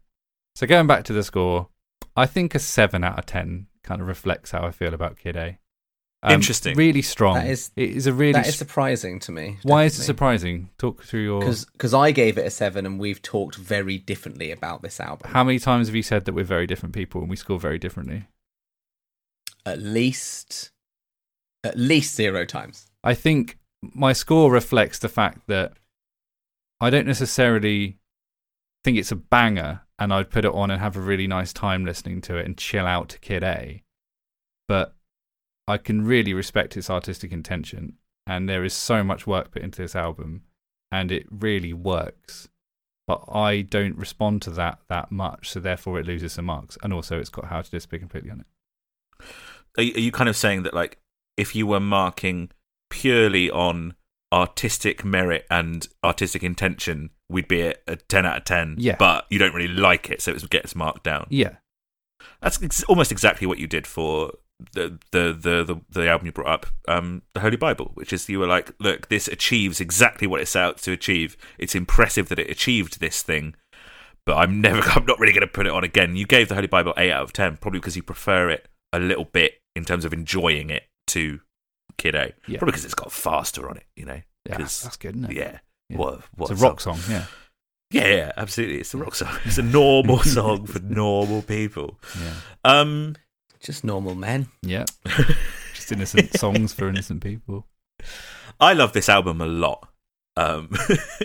Speaker 3: So going back to the score, I think a seven out of ten kind of reflects how I feel about Kid A. Um,
Speaker 2: Interesting.
Speaker 3: Really strong.
Speaker 1: That is-
Speaker 3: it is a really.
Speaker 1: that is surprising to me.
Speaker 3: why is it surprising? Talk through your.
Speaker 1: Because I gave it a seven, and we've talked very differently about this album.
Speaker 3: How many times have you said that we're very different people and we score very differently?
Speaker 1: At least, at least zero times.
Speaker 3: I think my score reflects the fact that I don't necessarily think it's a banger and I'd put it on and have a really nice time listening to it and chill out to Kid A. But I can really respect its artistic intention and there is so much work put into this album and it really works. But I don't respond to that that much, so therefore it loses some marks. And also it's got How to Disappear completely on it.
Speaker 2: Are you, are you kind of saying that like if you were marking purely on artistic merit and artistic intention, we'd be at a ten out of ten.
Speaker 3: Yeah.
Speaker 2: But you don't really like it, so it gets marked down.
Speaker 3: Yeah.
Speaker 2: That's ex- almost exactly what you did for the the the the, the album you brought up, um, the Holy Bible, which is you were like, look, this achieves exactly what it's out to achieve. It's impressive that it achieved this thing, but I'm never, I'm not really going to put it on again. You gave the Holy Bible eight out of ten, probably because you prefer it a little bit in terms of enjoying it to Kid A.
Speaker 3: Yeah.
Speaker 2: Probably because it's got faster on it, you know.
Speaker 3: Yeah,
Speaker 2: 'Cause-
Speaker 3: that's good, isn't it?
Speaker 2: Yeah.
Speaker 3: Yeah.
Speaker 2: What, what
Speaker 3: it's a rock
Speaker 2: song?
Speaker 3: song, yeah.
Speaker 2: Yeah, yeah, absolutely. It's a rock song. It's a normal song for normal people.
Speaker 3: Yeah.
Speaker 2: Um,
Speaker 1: Just normal men.
Speaker 3: Yeah. Just innocent songs for innocent people.
Speaker 2: I love this album a lot. Um,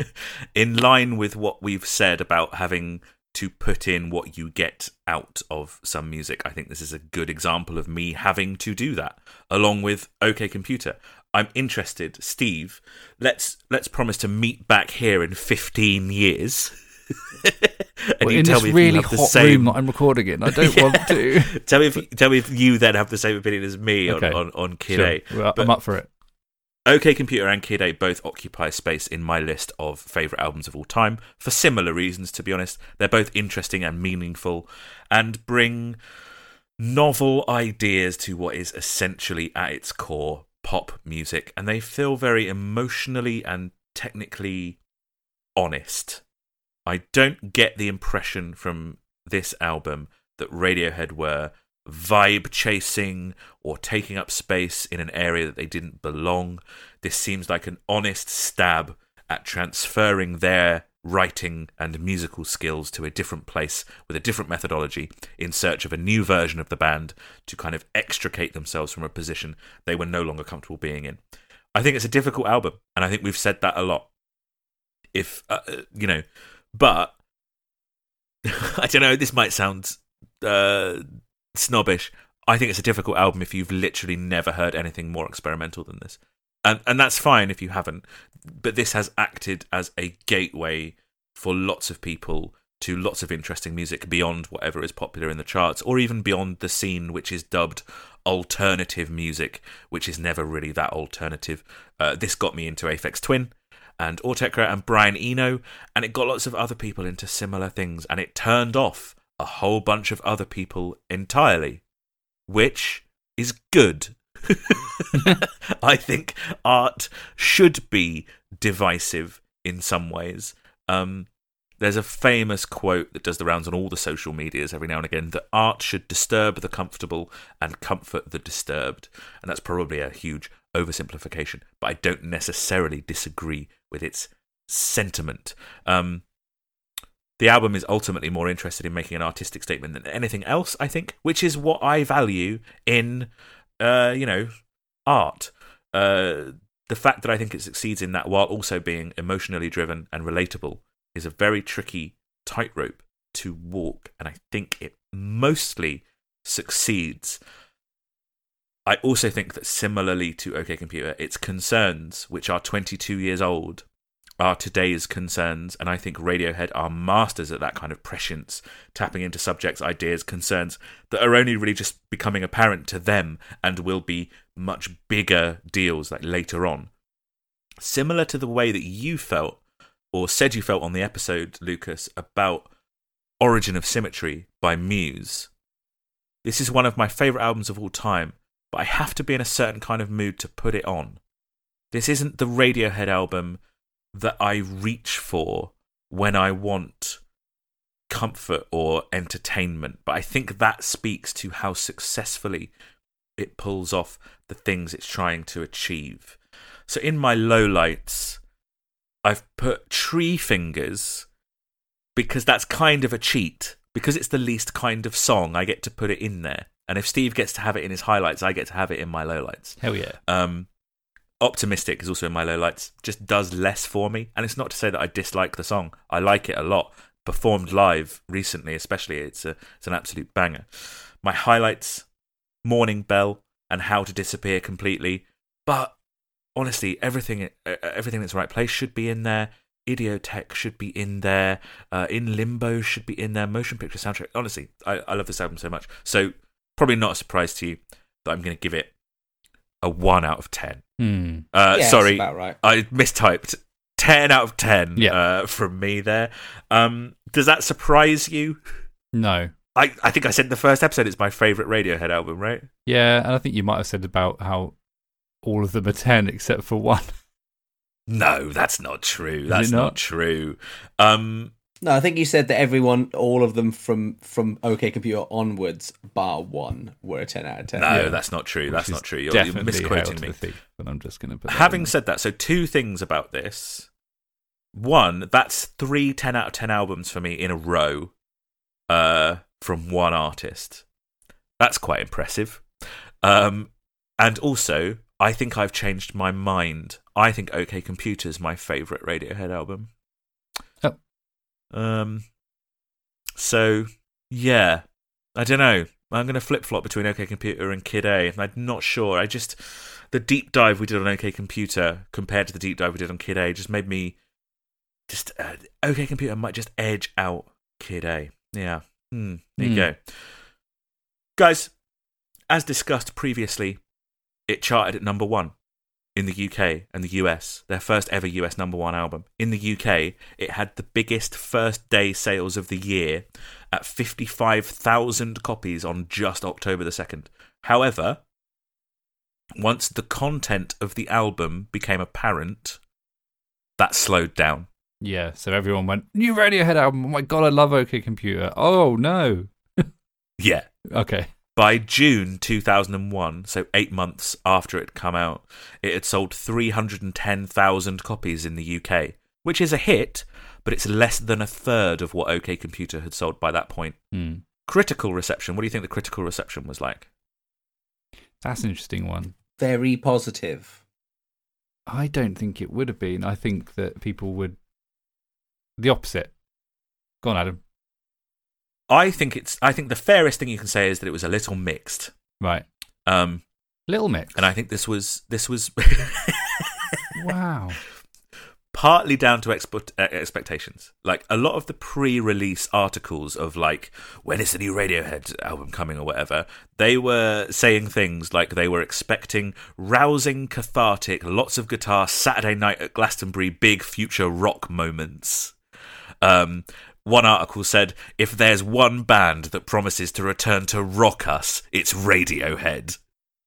Speaker 2: in line with what we've said about having to put in what you get out of some music, I think this is a good example of me having to do that, along with OK Computer. I'm interested, Steve. Let's let's promise to meet back here in 15 years. and
Speaker 3: Well,
Speaker 2: you
Speaker 3: in
Speaker 2: tell me if
Speaker 3: really
Speaker 2: you have the same.
Speaker 3: room that I'm recording in, I don't
Speaker 2: Yeah.
Speaker 3: want to.
Speaker 2: tell me if tell me if you then have the same opinion as me
Speaker 3: Okay.
Speaker 2: on, on on Kid
Speaker 3: Sure.
Speaker 2: A.
Speaker 3: Well,
Speaker 2: But-
Speaker 3: I'm up for it.
Speaker 2: OK Computer and Kid A both occupy space in my list of favourite albums of all time for similar reasons, to be honest. They're both interesting and meaningful and bring novel ideas to what is essentially at its core pop music, and they feel very emotionally and technically honest. I don't get the impression from this album that Radiohead were vibe chasing or taking up space in an area that they didn't belong. This seems like an honest stab at transferring their writing and musical skills to a different place with a different methodology in search of a new version of the band to kind of extricate themselves from a position they were no longer comfortable being in. I think it's a difficult album, and I think we've said that a lot. If, uh, uh, you know, but I don't know, this might sound uh, snobbish. I think it's a difficult album if you've literally never heard anything more experimental than this. And and that's fine if you haven't. But this has acted as a gateway for lots of people to lots of interesting music beyond whatever is popular in the charts, or even beyond the scene which is dubbed alternative music, which is never really that alternative. Uh, this got me into Aphex Twin and Autechre and Brian Eno, and it got lots of other people into similar things, and it turned off a whole bunch of other people entirely, which is good. I think art should be divisive in some ways. Um, there's a famous quote that does the rounds on all the social medias every now and again that art should disturb the comfortable and comfort the disturbed. And that's probably a huge oversimplification, but I don't necessarily disagree with its sentiment. Um, the album is ultimately more interested in making an artistic statement than anything else, I think, which is what I value in, uh, you know, art. Uh, the fact that I think it succeeds in that while also being emotionally driven and relatable is a very tricky tightrope to walk, and I think it mostly succeeds. I also think that similarly to OK Computer, its concerns, which are 22 years old, are today's concerns, and I think Radiohead are masters at that kind of prescience, tapping into subjects, ideas, concerns that are only really just becoming apparent to them and will be much bigger deals like later on. Similar to the way that you felt or said you felt on the episode, Lucas, about Origin of Symmetry by Muse. This is one of my favourite albums of all time, but I have to be in a certain kind of mood to put it on. This isn't the Radiohead album that I reach for when I want comfort or entertainment, but I think that speaks to how successfully it pulls off the things it's trying to achieve. So in my lowlights, I've put Tree Fingers because that's kind of a cheat. Because it's the least kind of song, I get to put it in there. And if Steve gets to have it in his highlights, I get to have it in my lowlights.
Speaker 3: Hell yeah.
Speaker 2: Um, Optimistic is also in my lowlights. Just does less for me, and it's not to say that I dislike the song. I like it a lot. Performed live recently, especially, it's a it's an absolute banger. My highlights: Morning Bell and How to Disappear Completely. But honestly, everything uh, everything that's right place should be in there. Idioteque should be in there. Uh, in Limbo should be in there. Motion picture soundtrack. Honestly, I, I love this album so much. So probably not a surprise to you that I'm going to give it a one out of ten.
Speaker 3: Hmm.
Speaker 2: Uh,
Speaker 1: yeah,
Speaker 2: sorry,
Speaker 1: that's about right.
Speaker 2: I mistyped. Ten out of ten.
Speaker 3: Yeah.
Speaker 2: Uh, from me there. Um, does that surprise you?
Speaker 3: No.
Speaker 2: I, I think I said in the first episode it's my favorite Radiohead album, right?
Speaker 3: Yeah, and I think you might have said about how all of them are 10 except for one.
Speaker 2: No, that's not true. That's not?
Speaker 3: not?
Speaker 2: true. Um,
Speaker 1: No, I think you said that everyone, all of them from from OK Computer onwards, bar one, were a ten out of ten.
Speaker 2: no,
Speaker 3: Yeah.
Speaker 2: that's not true.
Speaker 3: which
Speaker 2: That's
Speaker 3: is
Speaker 2: not true. You're, you're misquoting me.
Speaker 3: the Thief, but I'm just going to put that
Speaker 2: Having said that, so two things about this. one, that's three 10 out of 10 albums for me in a row uh, from one artist. That's quite impressive. Um, and also, I think I've changed my mind. I think OK Computer is my favourite Radiohead album. Um, so, yeah, I don't know. I'm going to flip flop between OK Computer and Kid A. I'm not sure. I just the deep dive we did on OK Computer compared to the deep dive we did on Kid A just made me just uh, OK Computer might just edge out Kid A. Yeah. Hmm. There you
Speaker 3: Hmm.
Speaker 2: go, guys. As discussed previously, it charted at number one in the UK and the US, their first ever US number one album. In the UK, it had the biggest first day sales of the year at 55,000 copies on just October the 2nd. However, once the content of the album became apparent, that slowed down.
Speaker 3: Yeah, so everyone went, new Radiohead album. Oh my god, I love OK Computer. Oh no.
Speaker 2: Yeah.
Speaker 3: Okay.
Speaker 2: By June 2001, so eight months after it had come out, it had sold 310,000 copies in the UK, which is a hit, but it's less than a third of what OK Computer had sold by that point.
Speaker 3: Hmm.
Speaker 2: Critical reception. What do you think the critical reception was like?
Speaker 3: That's an interesting one.
Speaker 1: Very positive.
Speaker 3: I don't think it would have been. I think that people would. The opposite. Go on, Adam.
Speaker 2: I think it's. I think the fairest thing you can say is that it was a little mixed.
Speaker 3: Right.
Speaker 2: Um,
Speaker 3: Little Mix.
Speaker 2: and I think this was this was
Speaker 3: wow.
Speaker 2: partly down to expe- uh, expectations. Like a lot of the pre-release articles of like when is the new Radiohead album coming or whatever, they were saying things like they were expecting rousing, cathartic, lots of guitar Saturday night at Glastonbury, big future rock moments. Um, one article said, "If there's one band that promises to return to rock us, it's Radiohead."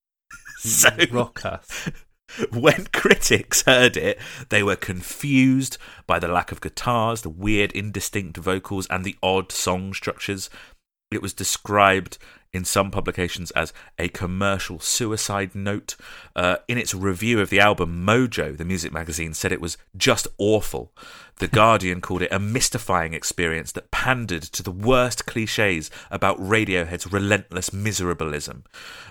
Speaker 2: so
Speaker 3: Rock us.
Speaker 2: when critics heard it, they were confused by the lack of guitars, the weird, indistinct vocals, and the odd song structures. It was described in some publications as a commercial suicide note. Uh, in its review of the album, Mojo, the music magazine, said it was just awful. The Guardian called it a mystifying experience that pandered to the worst cliches about Radiohead's relentless miserablism.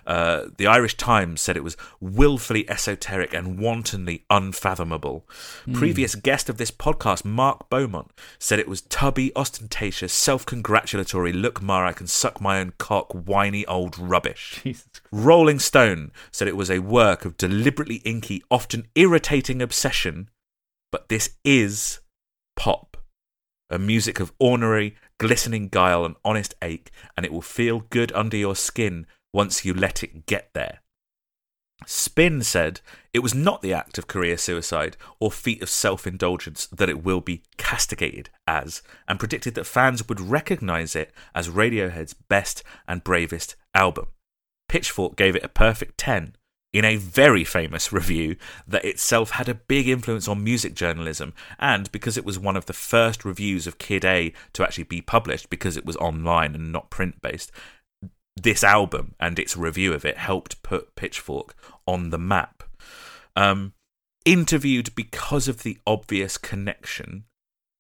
Speaker 2: Uh, the Irish Times said it was willfully esoteric and wantonly unfathomable. Previous guest of this podcast, Mark Beaumont, said it was tubby, ostentatious, self congratulatory, look, Mar, I can suck my own cock, whiny old rubbish. Rolling Stone said it was a work of deliberately inky, often irritating obsession, but this is pop. A music of ornery, glistening guile and honest ache, and it will feel good under your skin once you let it get there. Spin said it was not the act of career suicide or feat of self indulgence that it will be castigated as, and predicted that fans would recognise it as Radiohead's best and bravest album. Pitchfork gave it a perfect 10 in a very famous review that itself had a big influence on music journalism, and because it was one of the first reviews of Kid A to actually be published because it was online and not print based, this album and its review of it helped put Pitchfork on the map. Um, interviewed because of the obvious connection,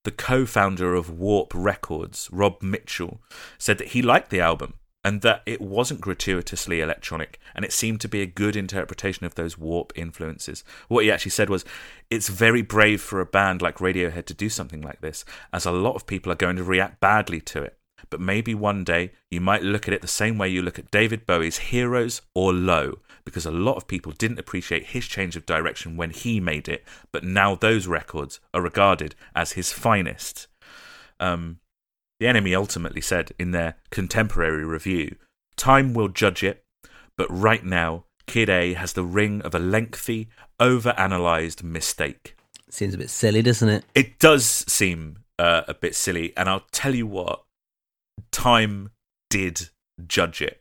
Speaker 2: the co founder of Warp Records, Rob Mitchell, said that he liked the album and that it wasn't gratuitously electronic and it seemed to be a good interpretation of those Warp influences. What he actually said was, It's very brave for a band like Radiohead to do something like this, as a lot of people are going to react badly to it. But maybe one day you might look at it the same way you look at David Bowie's Heroes or Low, because a lot of people didn't appreciate his change of direction when he made it, but now those records are regarded as his finest. Um, the NME ultimately said in their contemporary review Time will judge it, but right now, Kid A has the ring of a lengthy, over-analysed mistake.
Speaker 1: Seems a bit silly, doesn't it?
Speaker 2: It does seem uh, a bit silly, and I'll tell you what, time did judge it.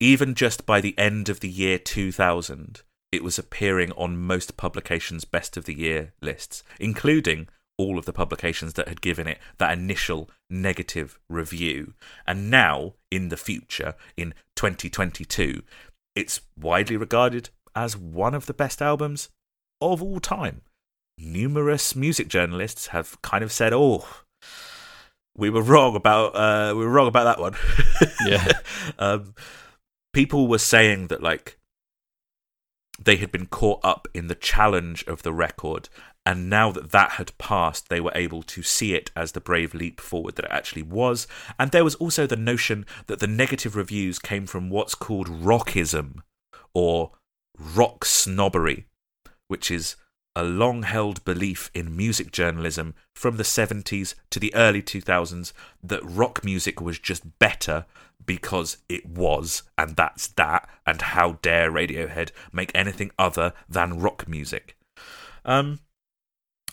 Speaker 2: Even just by the end of the year 2000, it was appearing on most publications' best of the year lists, including all of the publications that had given it that initial negative review. And now, in the future, in 2022, it's widely regarded as one of the best albums of all time. numerous music journalists have kind of said, "Oh, we were wrong about uh, we were wrong about that one."
Speaker 3: Yeah.
Speaker 2: um, people were saying that like they had been caught up in the challenge of the record, and now that that had passed, they were able to see it as the brave leap forward that it actually was. And there was also the notion that the negative reviews came from what's called rockism or rock snobbery, which is a long held belief in music journalism from the 70s to the early 2000s that rock music was just better because it was, and that's that, and how dare Radiohead make anything other than rock music. Um,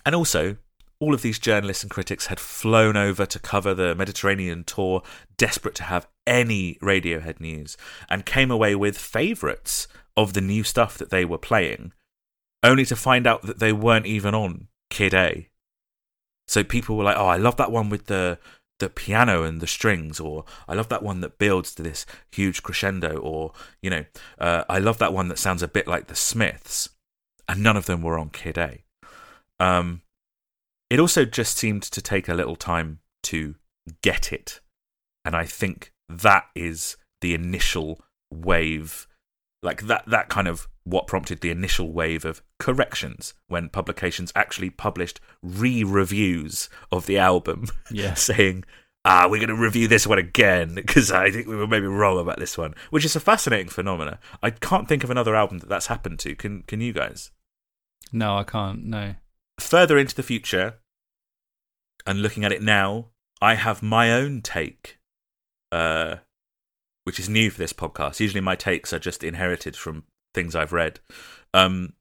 Speaker 2: and also, all of these journalists and critics had flown over to cover the Mediterranean tour, desperate to have any Radiohead news, and came away with favourites of the new stuff that they were playing, only to find out that they weren't even on Kid A. So people were like, "Oh, I love that one with the the piano and the strings," or "I love that one that builds to this huge crescendo," or you know, uh, "I love that one that sounds a bit like the Smiths," and none of them were on Kid A. Um, it also just seemed to take a little time to get it, and I think that is the initial wave, like that that kind of what prompted the initial wave of corrections when publications actually published re-reviews of the album,
Speaker 3: Yeah.
Speaker 2: saying. Ah, we're going to review this one again because I think we were maybe wrong about this one, which is a fascinating phenomena. I can't think of another album that that's happened to. Can Can you guys?
Speaker 3: No, I can't. No.
Speaker 2: Further into the future and looking at it now, I have my own take, uh, which is new for this podcast. Usually, my takes are just inherited from things I've read. Um,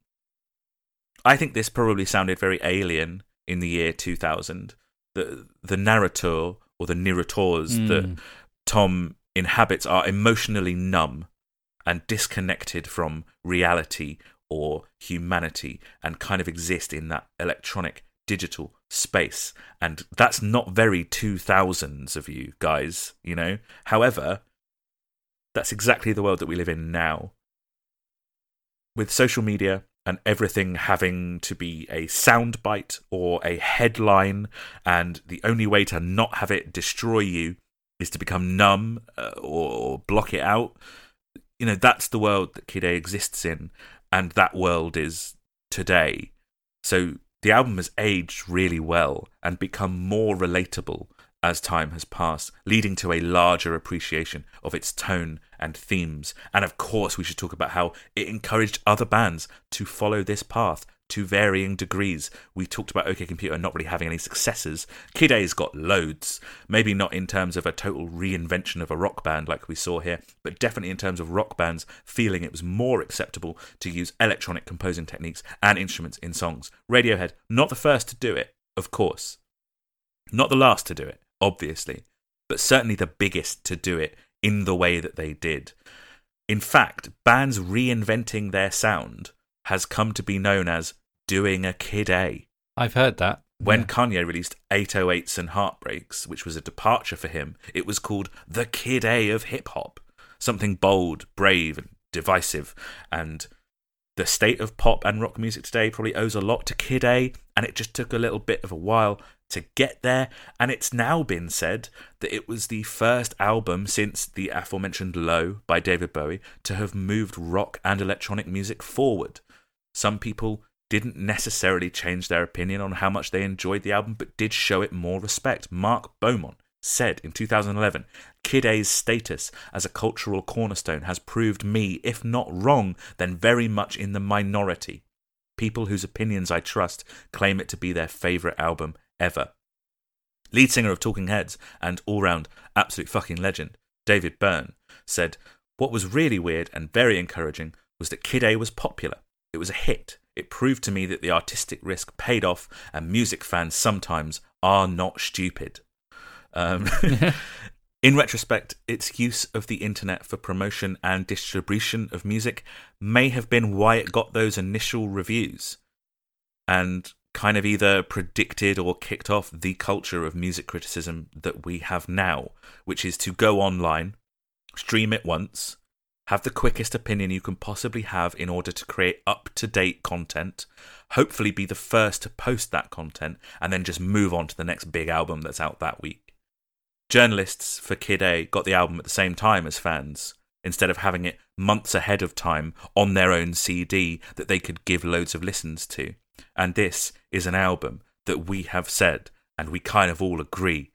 Speaker 2: I think this probably sounded very alien in the year 2000. The the narrator or the narrators that
Speaker 3: Mm.
Speaker 2: Tom inhabits are emotionally numb and disconnected from reality or humanity and kind of exist in that electronic digital space. And that's not very 2000s of you guys, you know? However, that's exactly the world that we live in now. With social media and everything having to be a soundbite or a headline, and the only way to not have it destroy you is to become numb uh, or, block it out. You know, that's the world that Kid A exists in, and that world is today. So the album has aged really well and become more relatable as time has passed, leading to a larger appreciation of its tone and themes. And of course, we should talk about how it encouraged other bands to follow this path to varying degrees. We talked about OK Computer not really having any successors. Kid A's got loads. Maybe not in terms of a total reinvention of a rock band like we saw here, but definitely in terms of rock bands feeling it was more acceptable to use electronic composing techniques and instruments in songs. Radiohead, not the first to do it, of course. Not the last to do it, obviously, but certainly the biggest to do it in the way that they did. In fact, bands reinventing their sound has come to be known as doing a Kid A.
Speaker 3: I've heard that.
Speaker 2: When
Speaker 3: Yeah.
Speaker 2: Kanye released 808s and Heartbreaks, which was a departure for him, it was called the Kid A of hip hop. Something bold, brave, and divisive. And the state of pop and rock music today probably owes a lot to Kid A, and it just took a little bit of a while to get there. And it's now been said that it was the first album since the aforementioned Low by David Bowie to have moved rock and electronic music forward. Some people didn't necessarily change their opinion on how much they enjoyed the album, but did show it more respect. Mark Beaumont said in 2011 Kid A's status as a cultural cornerstone has proved me, if not wrong, then very much in the minority. People whose opinions I trust claim it to be their favourite album ever. Lead singer of Talking Heads and all round absolute fucking legend, David Byrne, said, What was really weird and very encouraging was that Kid A was popular. It was a hit. It proved to me that the artistic risk paid off, and music fans sometimes are not stupid. Um, in retrospect, its use of the internet for promotion and distribution of music may have been why it got those initial reviews and kind of either predicted or kicked off the culture of music criticism that we have now, which is to go online, stream it once, have the quickest opinion you can possibly have in order to create up to date content, hopefully be the first to post that content, and then just move on to the next big album that's out that week. Journalists for Kid A got the album at the same time as fans, instead of having it months ahead of time on their own CD that they could give loads of listens to. And this is an album that we have said, and we kind of all agree,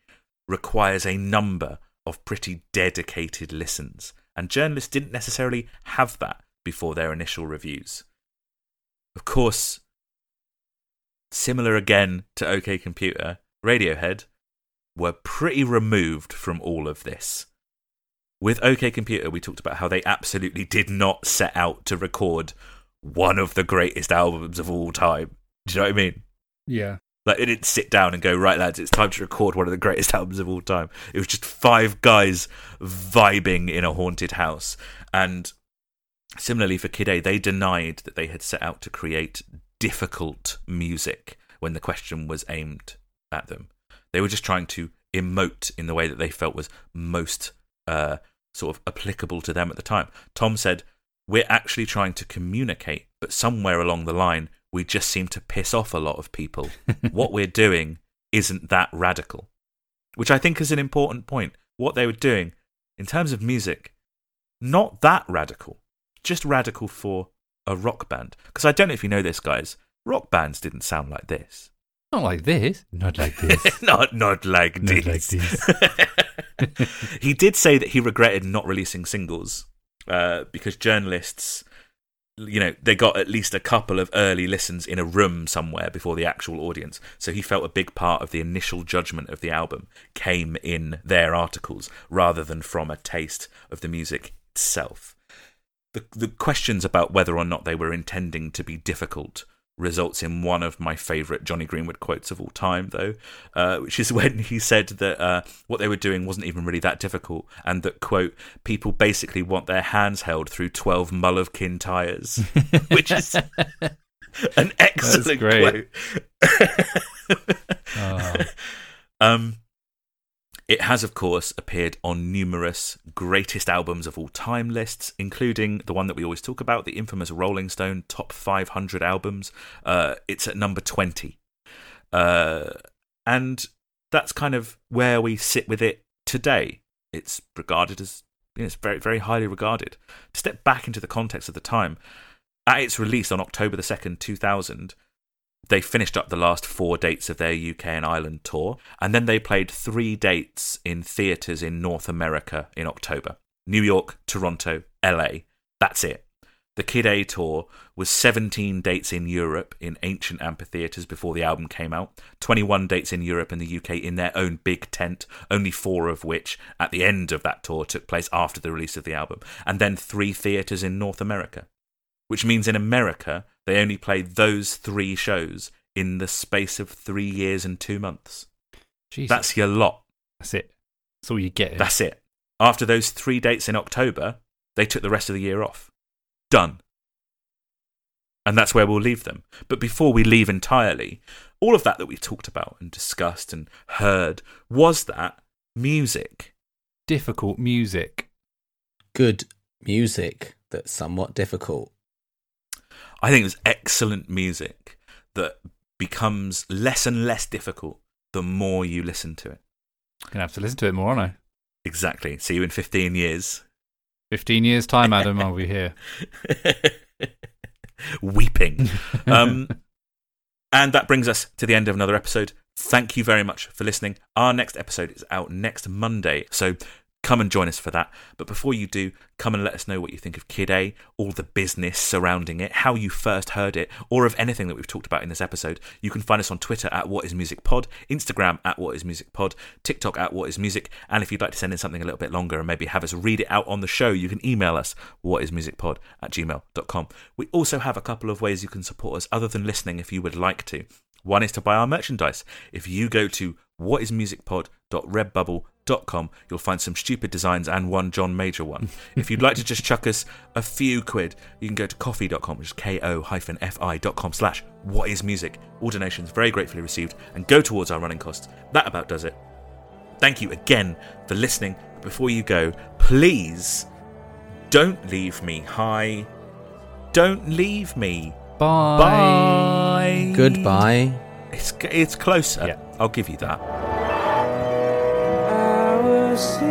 Speaker 2: requires a number of pretty dedicated listens. And journalists didn't necessarily have that before their initial reviews. Of course, similar again to OK Computer, Radiohead were pretty removed from all of this. With OK Computer, we talked about how they absolutely did not set out to record one of the greatest albums of all time. Do you know what I mean?
Speaker 3: Yeah.
Speaker 2: Like, it didn't sit down and go, right, lads, it's time to record one of the greatest albums of all time. It was just five guys vibing in a haunted house. And similarly for Kid A, they denied that they had set out to create difficult music when the question was aimed at them. They were just trying to emote in the way that they felt was most uh, sort of applicable to them at the time. Tom said, We're actually trying to communicate, but somewhere along the line, we just seem to piss off a lot of people. what we're doing isn't that radical, which I think is an important point. What they were doing in terms of music, not that radical, just radical for a rock band. Because I don't know if you know this, guys, rock bands didn't sound like this.
Speaker 3: Not like this. Not like this.
Speaker 2: not not like
Speaker 3: Not
Speaker 2: this.
Speaker 3: like this.
Speaker 2: he did say that he regretted not releasing singles uh, because journalists, you know, they got at least a couple of early listens in a room somewhere before the actual audience. So he felt a big part of the initial judgment of the album came in their articles rather than from a taste of the music itself. The, the questions about whether or not they were intending to be difficult results in one of my favourite Jonny Greenwood quotes of all time, though, uh, which is when he said that uh, what they were doing wasn't even really that difficult, and that, quote, people basically want their hands held through 12 Mull of Kintyres, which is an excellent
Speaker 3: great.
Speaker 2: quote.
Speaker 3: Oh.
Speaker 2: Um, it has, of course, appeared on numerous greatest albums of all time lists, including the one that we always talk about, the infamous Rolling Stone Top 500 albums. Uh, it's at number 20. Uh, and that's kind of where we sit with it today. It's regarded as, you know, it's very, very highly regarded. To step back into the context of the time, at its release on October the 2nd, 2000, they finished up the last four dates of their UK and Ireland tour, and then they played three dates in theatres in North America in October New York, Toronto, LA. That's it. The Kid A tour was 17 dates in Europe in ancient amphitheatres before the album came out, 21 dates in Europe and the UK in their own big tent, only four of which at the end of that tour took place after the release of the album, and then three theatres in North America. Which means in America, they only played those three shows in the space of three years and two months.
Speaker 3: Jesus.
Speaker 2: That's your lot.
Speaker 3: That's it. That's all you get.
Speaker 2: That's it. After those three dates in October, they took the rest of the year off. Done. And that's where we'll leave them. But before we leave entirely, all of that that we've talked about and discussed and heard was that music.
Speaker 3: difficult music.
Speaker 1: Good music that's somewhat difficult.
Speaker 2: I think it's excellent music that becomes less and less difficult the more you listen to it.
Speaker 3: Gonna have to listen to it more, aren't I?
Speaker 2: Exactly. See you in 15 years.
Speaker 3: Fifteen years time, Adam, I'll be here.
Speaker 2: weeping. Um, and that brings us to the end of another episode. Thank you very much for listening. Our next episode is out next Monday, so come and join us for that. But before you do, come and let us know what you think of Kid A, all the business surrounding it, how you first heard it, or of anything that we've talked about in this episode. You can find us on Twitter at What Is Music Pod, Instagram at What Is Music Pod, TikTok at What Is Music, and if you'd like to send in something a little bit longer and maybe have us read it out on the show, you can email us whatismusicpod at gmail.com. We also have a couple of ways you can support us other than listening if you would like to. One is to buy our merchandise. If you go to whatismusicpod.redbubble.com, you'll find some stupid designs and one John Major one. if you'd like to just chuck us a few quid, you can go to coffee.com, which is ko-fi.com slash whatismusic. All donations very gratefully received and go towards our running costs. That about does it. Thank you again for listening. Before you go, please Don't leave me high. Don't leave me.
Speaker 3: Bye.
Speaker 2: Bye.
Speaker 1: Goodbye.
Speaker 2: It's it's closer.
Speaker 3: Yeah.
Speaker 2: I'll give you that.
Speaker 4: I will see